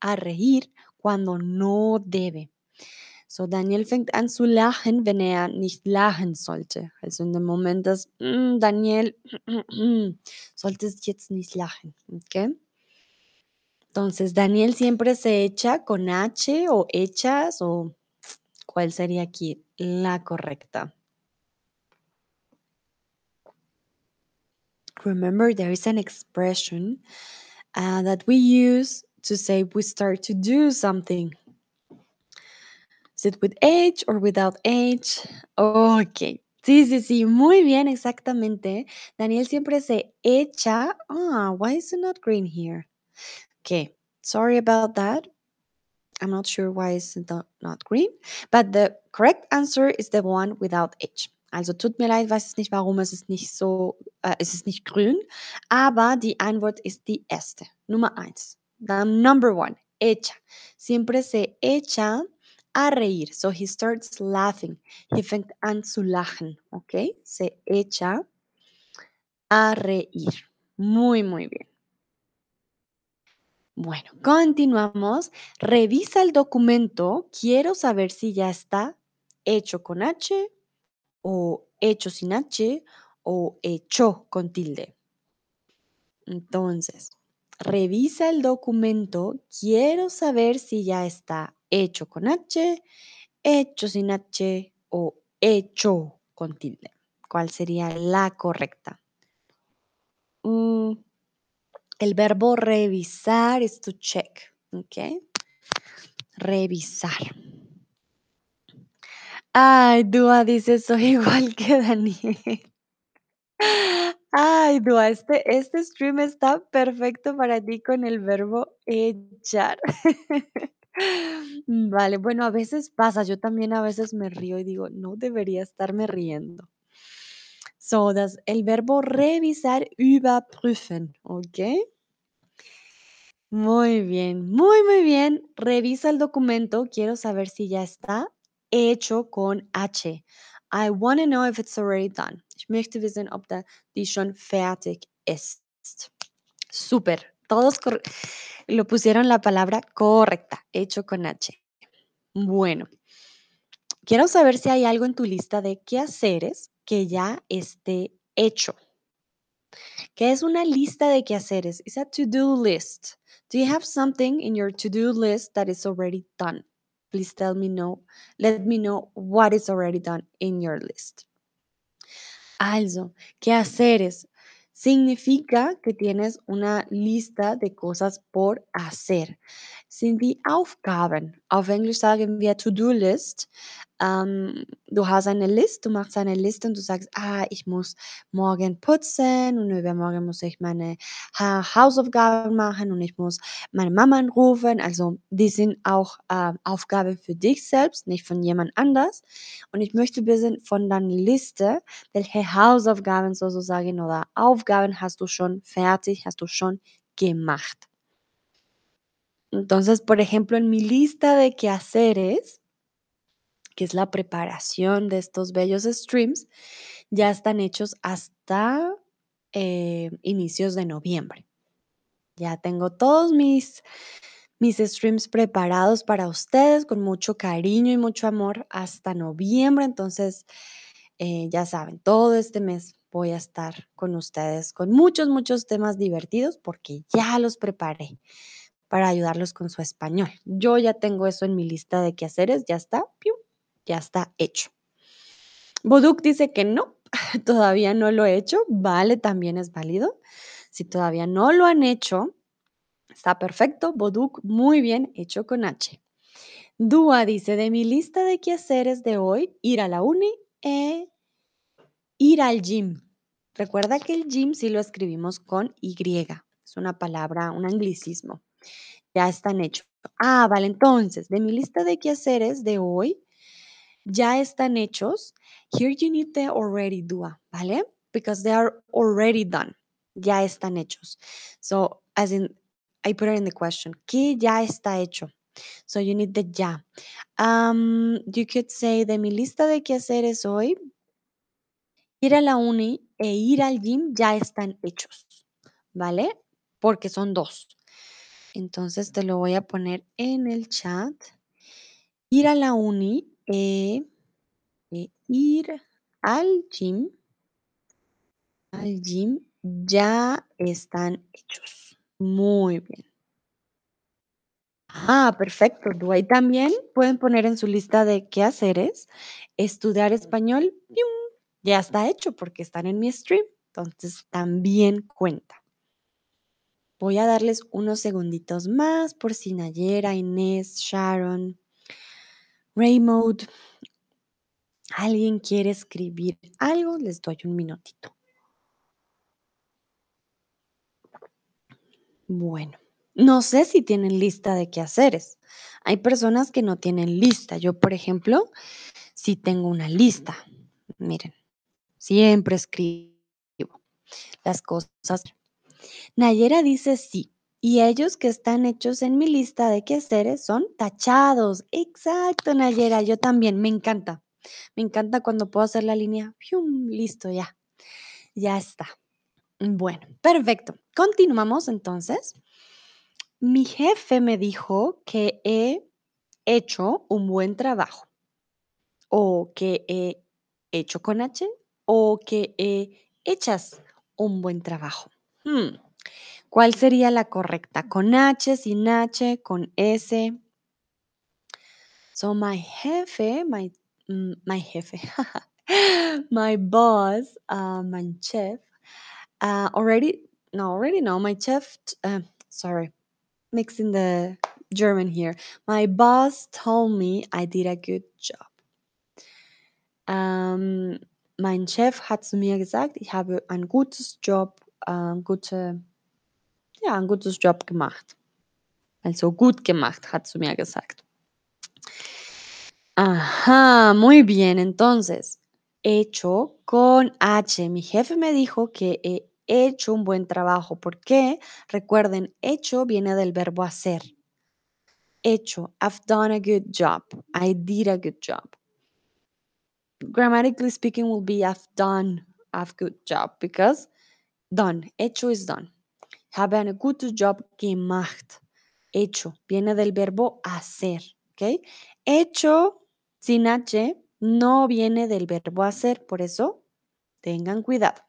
a reír cuando no debe. So Daniel fängt an zu lachen, wenn er nicht lachen sollte. Also in dem Moment, dass mm, Daniel solltest jetzt nicht lachen, ¿ok? Entonces Daniel siempre se echa con H o echas o ¿cuál sería aquí la correcta? Remember, there is an expression uh, that we use to say we start to do something. It with H or without H? Ok. Sí, sí, sí, muy bien, exactamente. Daniel siempre se echa. Ah, why is it not green here? Okay, sorry about that. I'm not sure why it's not, not green, but the correct answer is the one without H. Also tut mir leid, weiß es nicht, warum es ist nicht so, äh, es ist nicht grün, aber die Antwort ist die erste, Nummer eins. Dann number one, echa. Siempre se echa a reír. So he starts laughing. He fängt an zu lachen, ¿ok? Se echa a reír. Muy, muy bien. Bueno, continuamos. Revisa el documento. Quiero saber si ya está hecho con H o hecho sin H o hecho con tilde. Entonces, revisa el documento. Quiero saber si ya está hecho con H, hecho sin H o hecho con tilde. ¿Cuál sería la correcta? Mm, el verbo revisar es to check, ¿ok? Revisar. Ay, Dua dice, soy igual que Daniel. Ay, Dua, este, este stream está perfecto para ti con el verbo echar. Vale, bueno, a veces pasa, yo también a veces me río y digo, no debería estarme riendo. So, das, el verbo revisar, überprüfen, ¿ok? Muy bien, muy, muy bien. Revisa el documento. Quiero saber si ya está hecho con H. I want to know if it's already done. Ich möchte wissen, ob da die schon fertig ist. Súper. Todos lo pusieron la palabra correcta, hecho con H. Bueno, quiero saber si hay algo en tu lista de quehaceres que ya esté hecho. ¿Qué es una lista de quehaceres? It's a to-do list. Do you have something in your to-do list that is already done? Please tell me no. Let me know what is already done in your list. Also, quehaceres significa que tienes una lista de cosas por hacer. Sind die Aufgaben. Auf Englisch sagen wir To-Do-List. Ähm, du hast eine Liste, du machst eine Liste und du sagst, ah, ich muss morgen putzen und übermorgen muss ich meine ha Hausaufgaben machen und ich muss meine Mama anrufen. Also die sind auch äh, Aufgaben für dich selbst, nicht von jemand anders. Und ich möchte wissen von deiner Liste, welche Hausaufgaben sozusagen oder Aufgaben hast du schon fertig, hast du schon gemacht. Entonces, por ejemplo, en mi lista de quehaceres, que es la preparación de estos bellos streams, ya están hechos hasta eh, inicios de noviembre. Ya tengo todos mis, mis streams preparados para ustedes con mucho cariño y mucho amor hasta noviembre. Entonces, eh, ya saben, todo este mes voy a estar con ustedes con muchos, muchos temas divertidos porque ya los preparé para ayudarlos con su español. Yo ya tengo eso en mi lista de quehaceres, ya está, ya está hecho. Boduk dice que no, todavía no lo he hecho, vale, también es válido. Si todavía no lo han hecho, está perfecto. Boduk, muy bien, hecho con H. Dúa dice, de mi lista de quehaceres de hoy, ir a la uni e ir al gym. Recuerda que el gym sí lo escribimos con Y. Es una palabra, un anglicismo. Ya están hechos. Ah, vale, entonces, de mi lista de quehaceres de hoy, ya están hechos. Here you need the already dua, ¿vale? Because they are already done. Ya están hechos. So, as in, I put it in the question. ¿Qué ya está hecho? So you need the ya. Um, you could say de mi lista de quehaceres hoy, ir a la uni e ir al gym ya están hechos, ¿vale? Porque son dos. Entonces te lo voy a poner en el chat. Ir a la uni e, e ir al gym, al gym ya están hechos. Muy bien. Ah, perfecto. Ahí también pueden poner en su lista de quehaceres, estudiar español, ya está hecho porque están en mi stream, entonces también cuenta. Voy a darles unos segunditos más por si Nayera, Inés, Sharon, Raymond, alguien quiere escribir algo, les doy un minutito. Bueno, no sé si tienen lista de quehaceres. Hay personas que no tienen lista. Yo, por ejemplo, sí tengo una lista. Miren, siempre escribo las cosas. Nayera dice sí. Y ellos que están hechos en mi lista de quehaceres son tachados. Exacto, Nayera. Yo también. Me encanta. Me encanta cuando puedo hacer la línea. ¡pium! Listo, ya. Ya está. Bueno, perfecto. Continuamos entonces. Mi jefe me dijo que he hecho un buen trabajo. O que he hecho con H. O que he hechas un buen trabajo. Hmm, ¿Cuál sería la correcta? ¿Con H, sin H, con S? So my jefe, my, mm, my jefe, my boss, uh, my chef, uh, already, no, already no, my chef, uh, sorry, mixing the German here. My boss told me I did a good job. Ähm, mein Chef hat zu mir gesagt, ich habe ein gutes Job, äh, gute, ja, ein gutes Job gemacht. Also gut gemacht, hat gesagt. Ajá, muy bien. Entonces, hecho con H. Mi jefe me dijo que he hecho un buen trabajo. ¿Por qué? Recuerden, hecho viene del verbo hacer. Hecho. I've done a good job. I did a good job. Grammatically speaking will be I've done a good job because done. Hecho is done. Habe ein gutes Job gemacht. Hecho. Viene del verbo hacer. ¿Ok? Hecho sin H no viene del verbo hacer, por eso tengan cuidado.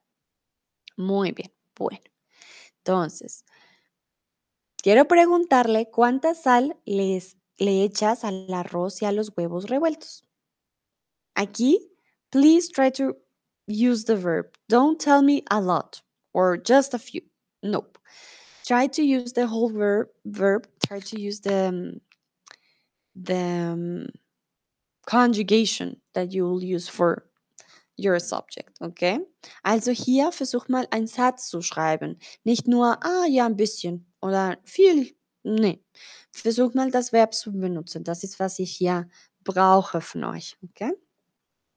Muy bien, bueno. Entonces, quiero preguntarle cuánta sal les, le echas al arroz y a los huevos revueltos. Aquí, please try to use the verb. Don't tell me a lot or just a few. Nope. Try to use the whole verb. verb. Try to use the, um, the um, conjugation that you will use for your subject, okay? Also hier versuch mal einen Satz zu schreiben. Nicht nur, ah ja, ein bisschen oder viel. Nee. Versuch mal das Verb zu benutzen. Das ist, was ich hier brauche von euch, okay?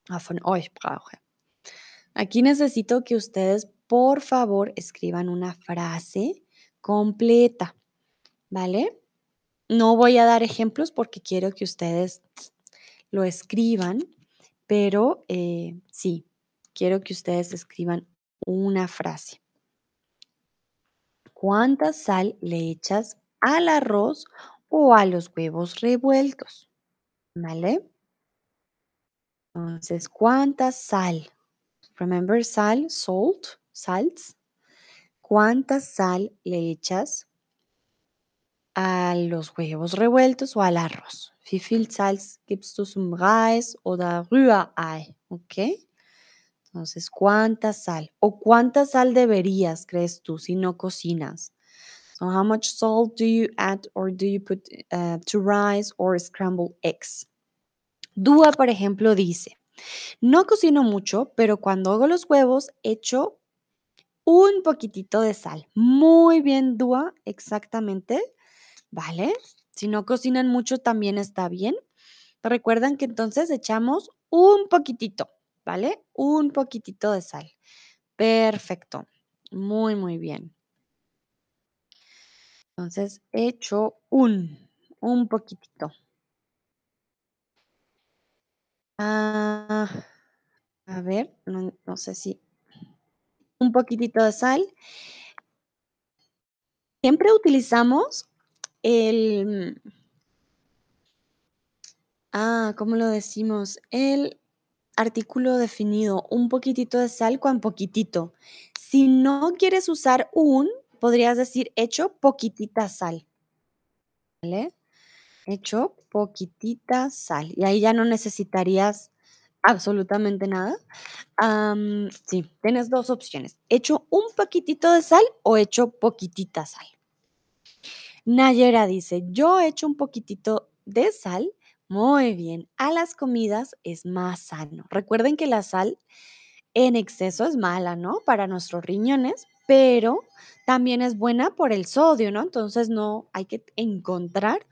Ah, von euch brauche. Aquí necesito que ustedes, por favor, escriban una frase completa, ¿vale? No voy a dar ejemplos porque quiero que ustedes lo escriban, pero eh, sí, quiero que ustedes escriban una frase. ¿Cuánta sal le echas al arroz o a los huevos revueltos? ¿Vale? Entonces, ¿cuánta sal? Remember sal, salt, salts. ¿Cuánta sal le echas a los huevos revueltos o al arroz? Wie viel Salz gibst du zum Reis oder Rührei? ¿Ok? Entonces, ¿cuánta sal? ¿O cuánta sal deberías, crees tú, si no cocinas? So, how much salt do you add or do you put uh, to rice or scrambled eggs? Dúa, por ejemplo, dice, no cocino mucho, pero cuando hago los huevos echo un poquitito de sal. Muy bien, Dúa, exactamente. ¿Vale? Si no cocinan mucho también está bien. Recuerdan que entonces echamos un poquitito, ¿vale? Un poquitito de sal. Perfecto. Muy, muy bien. Entonces, echo un, un poquitito. Ah, a ver, no, no sé si un poquitito de sal. Siempre utilizamos el, ah, ¿cómo lo decimos? El artículo definido, un poquitito de sal con poquitito. Si no quieres usar un, podrías decir hecho poquitita sal. ¿Vale? Hecho poquitita sal. Y ahí ya no necesitarías absolutamente nada. Sí, tienes dos opciones. Hecho un poquitito de sal o hecho poquitita sal. Nayera dice, yo echo un poquitito de sal. Muy bien, a las comidas es más sano. Recuerden que la sal en exceso es mala, ¿no? Para nuestros riñones, pero también es buena por el sodio, ¿no? Entonces no hay que encontrar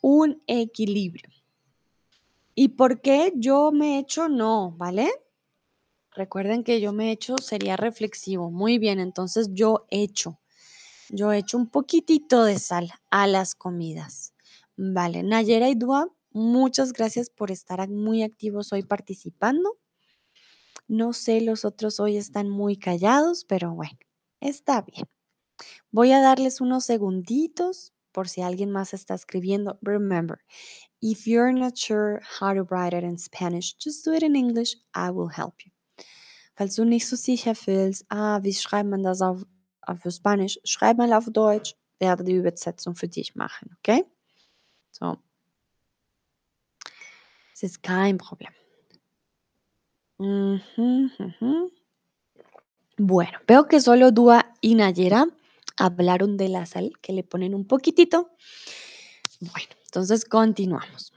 un equilibrio. ¿Y por qué yo me echo no, vale? Recuerden que yo me echo sería reflexivo. Muy bien, entonces yo echo. Yo echo un poquitito de sal a las comidas. Vale, Nayera y Dua, muchas gracias por estar muy activos hoy participando. No sé, los otros hoy están muy callados, pero bueno, está bien. Voy a darles unos segunditos por si alguien más está escribiendo. Remember, if you're not sure how to write it in Spanish, just do it in English. I will help you. Falls du nicht so sicher fühlst, ah, wie schreibt man das auf, auf Spanisch, schreib mal auf Deutsch, werde die Übersetzung für dich machen, okay? So. Es ist kein Problem. Ujú, ujú. Bueno, veo que solo Dúa y Nayera hablaron de la sal, que le ponen un poquitito. Bueno, entonces continuamos.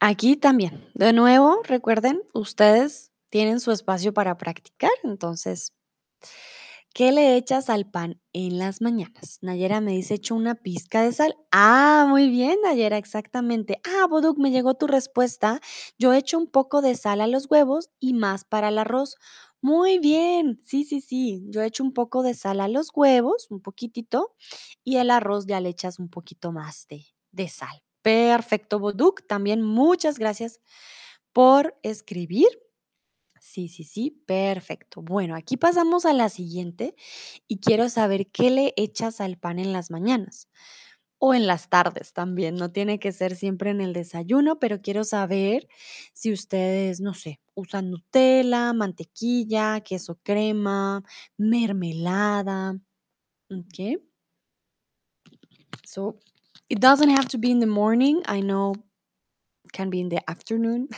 Aquí también, de nuevo, recuerden, ustedes tienen su espacio para practicar, entonces, ¿qué le echas al pan en las mañanas? Nayera me dice, echo una pizca de sal. Ah, muy bien, Nayera, exactamente. Ah, Boduk, me llegó tu respuesta. Yo echo un poco de sal a los huevos y más para el arroz. Muy bien, sí, sí, sí. Yo echo un poco de sal a los huevos, un poquitito, y el arroz ya le echas un poquito más de, de sal. Perfecto, Boduk. También muchas gracias por escribir. Sí, sí, sí, perfecto. Bueno, aquí pasamos a la siguiente y quiero saber qué le echas al pan en las mañanas o en las tardes también. No tiene que ser siempre en el desayuno, pero quiero saber si ustedes, no sé, usan Nutella, mantequilla, queso crema, mermelada. Okay. So it doesn't have to be in the morning. I know can be in the afternoon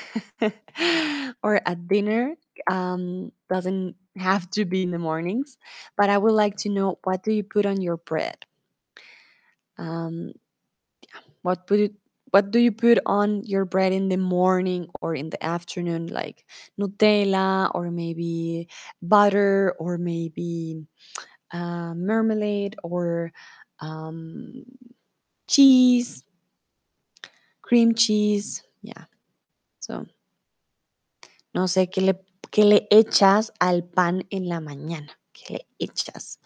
or at dinner. Um, doesn't have to be in the mornings, but I would like to know what do you put on your bread? Um, what put it, what do you put on your bread in the morning or in the afternoon, like Nutella or maybe butter or maybe uh, marmalade or um, cheese, cream cheese. Yeah. So No sé qué le, qué le echas al pan en la mañana. ¿Qué le echas?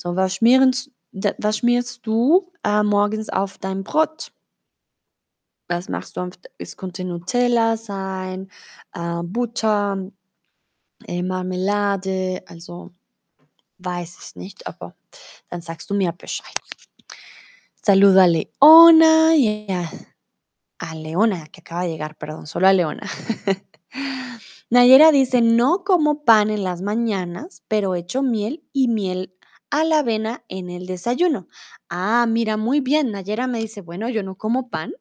So, was schmierst, was schmierst du äh, morgens auf dein Brot? Was machst du? Es könnte Nutella sein, äh, Butter, äh, Marmelade, also weiß ich nicht, aber dann sagst du mir Bescheid. Saludo a Leona y a Leona, que acaba de llegar, perdón, solo a Leona. Nayera dice, no como pan en las mañanas, pero echo miel y miel a la avena en el desayuno. Ah, mira, muy bien. Nayera me dice, bueno, yo no como pan,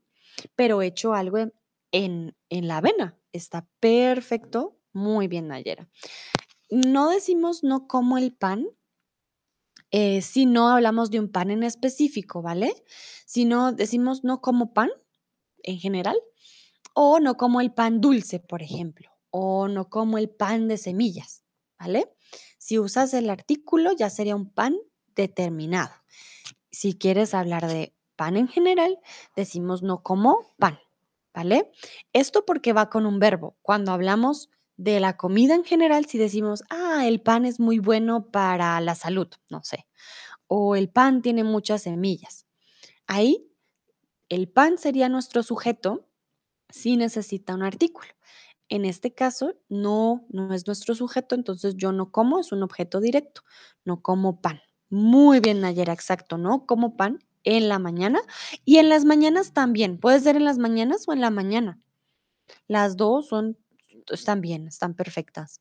pero echo algo en, en, la avena. Está perfecto. Muy bien, Nayera. No decimos no como el pan eh, si no hablamos de un pan en específico, ¿vale? Si no decimos no como pan en general, o no como el pan dulce, por ejemplo, o no como el pan de semillas, ¿vale? Si usas el artículo, ya sería un pan determinado. Si quieres hablar de pan en general, decimos no como pan, ¿vale? Esto porque va con un verbo. Cuando hablamos de la comida en general, si decimos, ah, el pan es muy bueno para la salud, no sé, o el pan tiene muchas semillas. Ahí, el pan sería nuestro sujeto si necesita un artículo. En este caso, no, no es nuestro sujeto, entonces yo no como, es un objeto directo, no como pan. Muy bien, Nayera, exacto, no como pan en la mañana y en las mañanas también. Puede ser en las mañanas o en la mañana. Las dos son, están bien, están perfectas.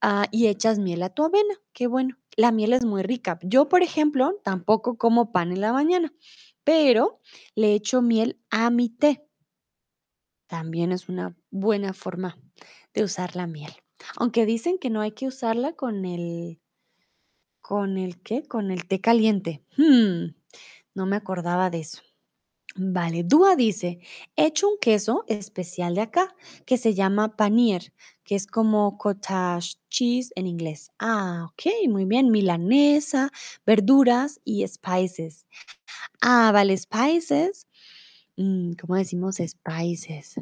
Ah, y echas miel a tu avena, qué bueno. La miel es muy rica. Yo, por ejemplo, tampoco como pan en la mañana, pero le echo miel a mi té. También es una buena forma de usar la miel. Aunque dicen que no hay que usarla con el ¿con el qué? Con el té caliente. Mm, no me acordaba de eso. Vale, Dúa dice, he hecho un queso especial de acá que se llama panier, que es como cottage cheese en inglés. Ah, ok, muy bien, milanesa, verduras y spices. Ah, vale, spices. Mm, ¿cómo decimos spices?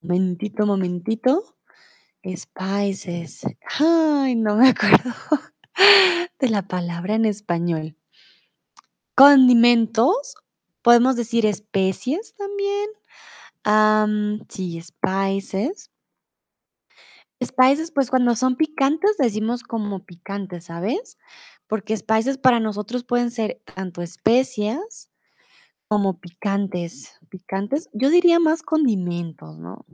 Momentito, momentito. Spices. Ay, no me acuerdo de la palabra en español. Condimentos, podemos decir especies también. Am, sí, spices. Spices, pues cuando son picantes decimos como picantes, ¿sabes? Porque spices para nosotros pueden ser tanto especias como picantes. Picantes, yo diría más condimentos, ¿no?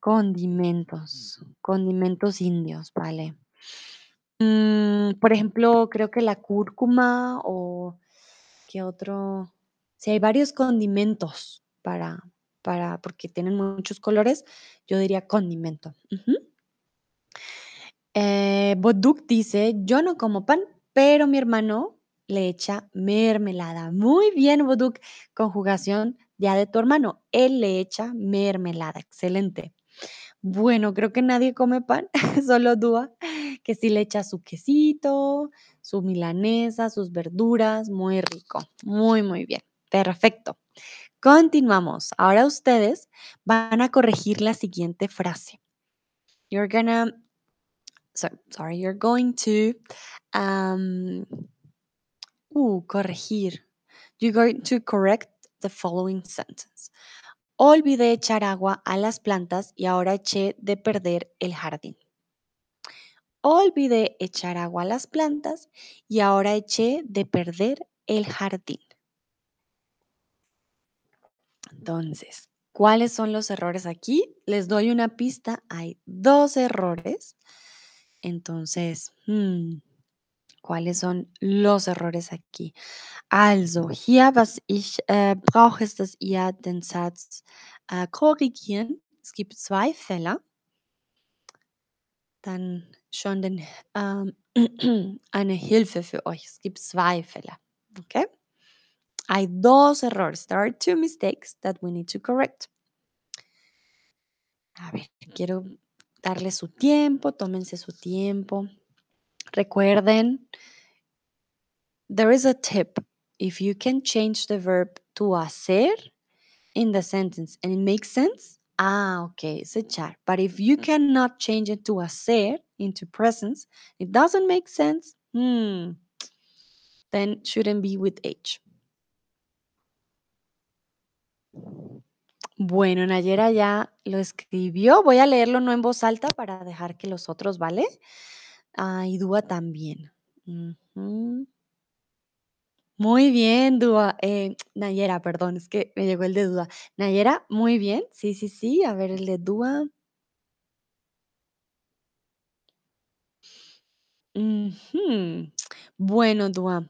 Condimentos, condimentos indios, vale. Mm, por ejemplo, creo que la cúrcuma o ¿qué otro? Si hay varios condimentos para para porque tienen muchos colores, yo diría condimento. Ujú. Eh, Boduk dice: "Yo no como pan, pero mi hermano le echa mermelada". Muy bien, Boduk, conjugación ya de tu hermano. Él le echa mermelada, excelente. Bueno, creo que nadie come pan, solo Dúa, que sí le echa su quesito, su milanesa, sus verduras, muy rico, muy, muy bien, perfecto. Continuamos. Ahora ustedes van a corregir la siguiente frase. You're gonna, so, sorry, you're going to, um, uh, corregir. You're going to correct the following sentence. Olvidé echar agua a las plantas y ahora eché de perder el jardín. Olvidé echar agua a las plantas y ahora eché de perder el jardín. Entonces, ¿cuáles son los errores aquí? Les doy una pista. Hay dos errores. Entonces, hmm, ¿cuáles son los errores aquí? Also, hier, was ich äh, brauche, ist, dass ihr den Satz äh, korrigieren. Es gibt zwei Fälle. Dann schon den, ähm, eine Hilfe für euch. Es gibt zwei Fälle. Okay? Hay dos errores. There are two mistakes that we need to correct. A ver, quiero darle su tiempo, tómense su tiempo. Recuerden, there is a tip. If you can change the verb to hacer in the sentence and it makes sense, ah, okay, it's echar. But if you cannot change it to hacer into presence, it doesn't make sense, hmm, then shouldn't be with H. Bueno, Nayera ya lo escribió. Voy a leerlo no en voz alta para dejar que los otros, ¿vale? Ah, y Dúa también. Muy bien, Dúa. Eh, Nayera, perdón, es que me llegó el de Dúa. Nayera, muy bien. Sí, sí, sí. A ver, el de Dúa. Bueno, Dúa.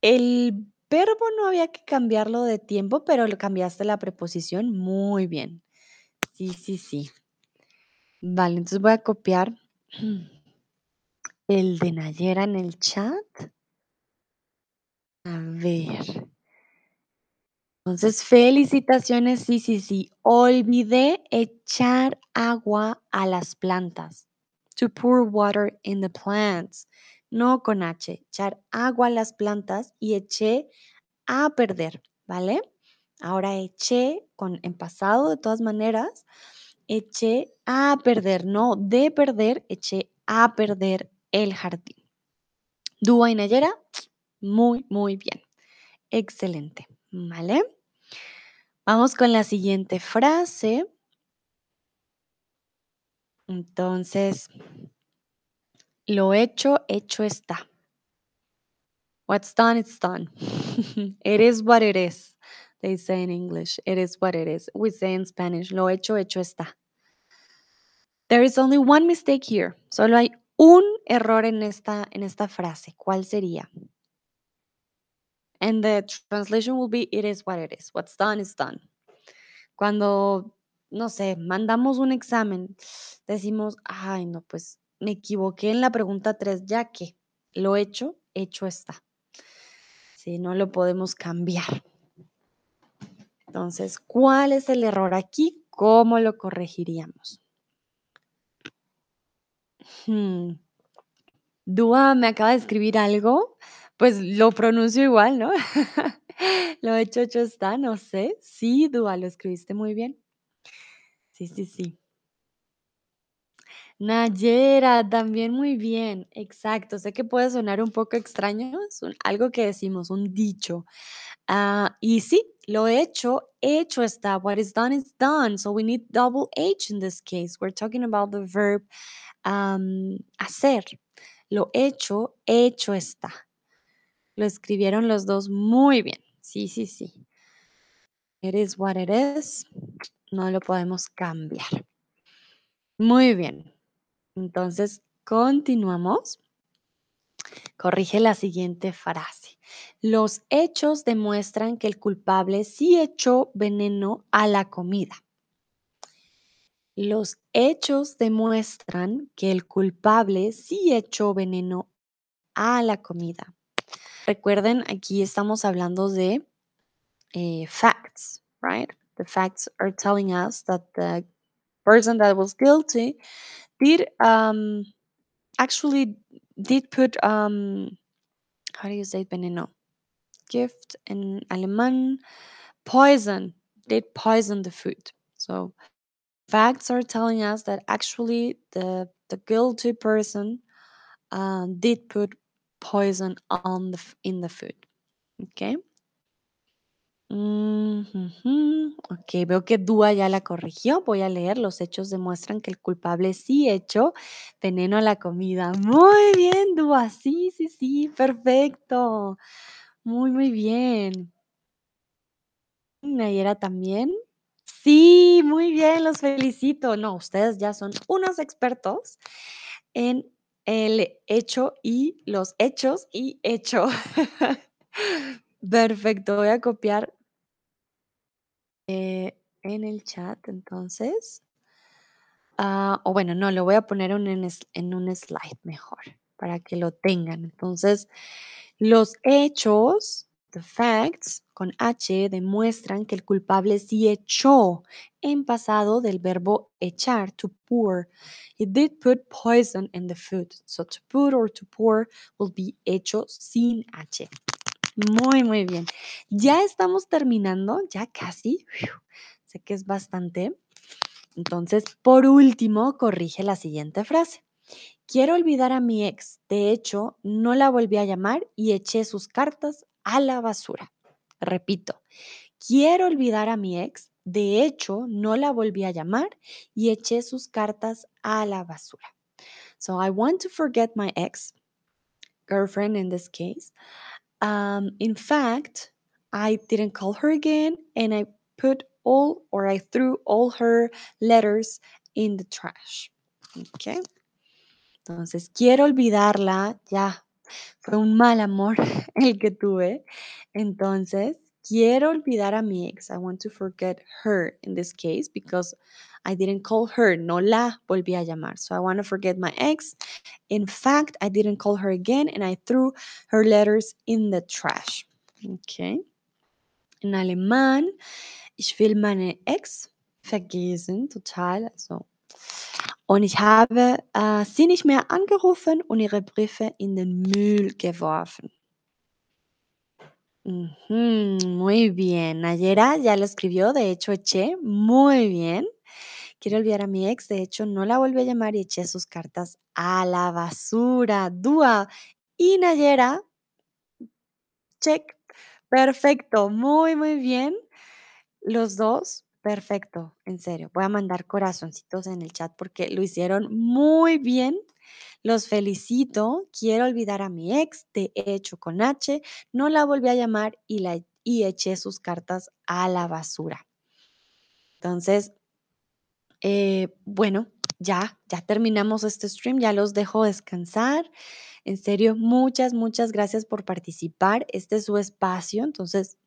El verbo no había que cambiarlo de tiempo, pero le cambiaste la preposición muy bien. Sí, sí, sí. Vale, entonces voy a copiar el de Nayera en el chat. A ver. Entonces, felicitaciones. Sí, sí, sí. Olvidé echar agua a las plantas. To pour water in the plants. No con H. Echar agua a las plantas y eché a perder, ¿vale? Ahora eché con en pasado de todas maneras eché a perder, no de perder, eché a perder el jardín. Dúa y Nayera, muy, muy bien. Excelente, ¿vale? Vamos con la siguiente frase. Entonces, lo hecho, hecho está. What's done, it's done. it is what it is. They say in English, it is what it is. We say in Spanish, lo hecho, hecho está. There is only one mistake here. Solo hay un error en esta, en esta frase. ¿Cuál sería? And the translation will be, it is what it is. What's done is done. Cuando, no sé, mandamos un examen, decimos, ay, no, pues me equivoqué en la pregunta 3, ya que lo hecho, hecho está. Si no lo podemos cambiar. Entonces, ¿cuál es el error aquí? ¿Cómo lo corregiríamos? Hmm. Dúa me acaba de escribir algo, pues lo pronuncio igual, ¿no? lo hecho, hecho está, no sé. Sí, Dúa, lo escribiste muy bien. Sí, sí, sí. Nayera, también muy bien, exacto. Sé que puede sonar un poco extraño, es algo que decimos, un dicho. Ah, y sí, lo hecho, hecho está. What is done is done. So we need double H in this case. We're talking about the verb um, hacer. Lo hecho, hecho está. Lo escribieron los dos muy bien. Sí, sí, sí. It is what it is. No lo podemos cambiar. Muy bien. Entonces, continuamos. Corrige la siguiente frase. Los hechos demuestran que el culpable sí echó veneno a la comida. Los hechos demuestran que el culpable sí echó veneno a la comida. Recuerden, aquí estamos hablando de eh, facts, right? The facts are telling us that the person that was guilty did um, actually did put um, how do you say veneno? Gift in Alemán, poison. Did poison the food. So facts are telling us that actually the the guilty person uh, did put poison on the in the food. Okay. Ujujú. Ok, veo que Dúa ya la corrigió. Voy a leer. Los hechos demuestran que el culpable sí echó veneno a la comida. Muy bien, Dúa. Sí, sí, sí. Perfecto. Muy, muy bien. Nayera también. Sí, muy bien, los felicito. No, ustedes ya son unos expertos en el hecho y los hechos y hecho. Perfecto, voy a copiar eh, en el chat entonces. Ah, o bueno, no, lo voy a poner en, un es- en un slide mejor para que lo tengan. Entonces, los hechos, the facts, con H, demuestran que el culpable sí echó en pasado del verbo echar, to pour. He did put poison in the food. So to put or to pour will be hecho sin H. Muy, muy bien. Ya estamos terminando, ya casi. Sé que es bastante. Entonces, por último, corrige la siguiente frase. Quiero olvidar a mi ex. De hecho, no la volví a llamar y eché sus cartas a la basura. Repito, quiero olvidar a mi ex. De hecho, no la volví a llamar y eché sus cartas a la basura. So I want to forget my ex, girlfriend in this case. Um, in fact, I didn't call her again and I put all or I threw all her letters in the trash. Okay. Entonces, quiero olvidarla, ya, fue un mal amor el que tuve. Entonces, quiero olvidar a mi ex. I want to forget her in this case because I didn't call her, no la volví a llamar. So I want to forget my ex. In fact, I didn't call her again and I threw her letters in the trash. Okay. In alemán, ich will meine Ex vergessen, total. Und ich habe äh, sie nicht mehr angerufen und ihre Briefe in den Müll geworfen. Muy bien. Nayera ya lo escribió, de hecho, eché. Muy bien. quiero olvidar a mi ex, de hecho, no la volví a llamar y eché sus cartas a la basura. Dúa y Nayera, check. Perfecto, muy, muy bien. Los 2, perfecto, en serio. Voy a mandar corazoncitos en el chat porque lo hicieron muy bien. Los felicito. Quiero olvidar a mi ex, de hecho, con H. No la volví a llamar y, la, y eché sus cartas a la basura. Entonces, eh, bueno, ya, ya terminamos este stream, ya los dejo descansar. En serio, muchas, muchas gracias por participar. Este es su espacio, entonces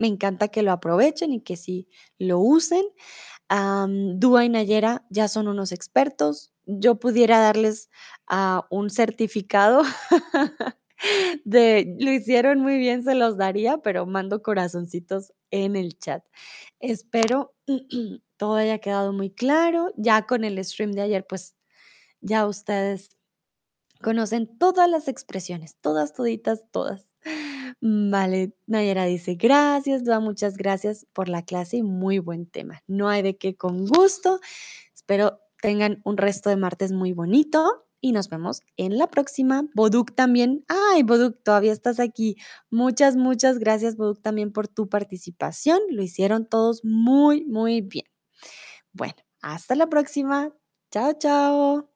me encanta que lo aprovechen y que sí lo usen. Dúa y Nayera ya son unos expertos. Yo pudiera darles uh, un certificado de lo hicieron muy bien, se los daría, pero mando corazoncitos en el chat. Espero todo haya quedado muy claro. Ya con el stream de ayer, pues ya ustedes conocen todas las expresiones, todas, toditas, todas. Vale, Nayera dice, gracias, Dua, muchas gracias por la clase y muy buen tema. No hay de qué con gusto. Espero tengan un resto de martes muy bonito y nos vemos en la próxima. Boduk también. Ay, Boduk, todavía estás aquí. Muchas, muchas gracias, Boduk, también por tu participación. Lo hicieron todos muy, muy bien. Bueno, hasta la próxima. Chao, chao.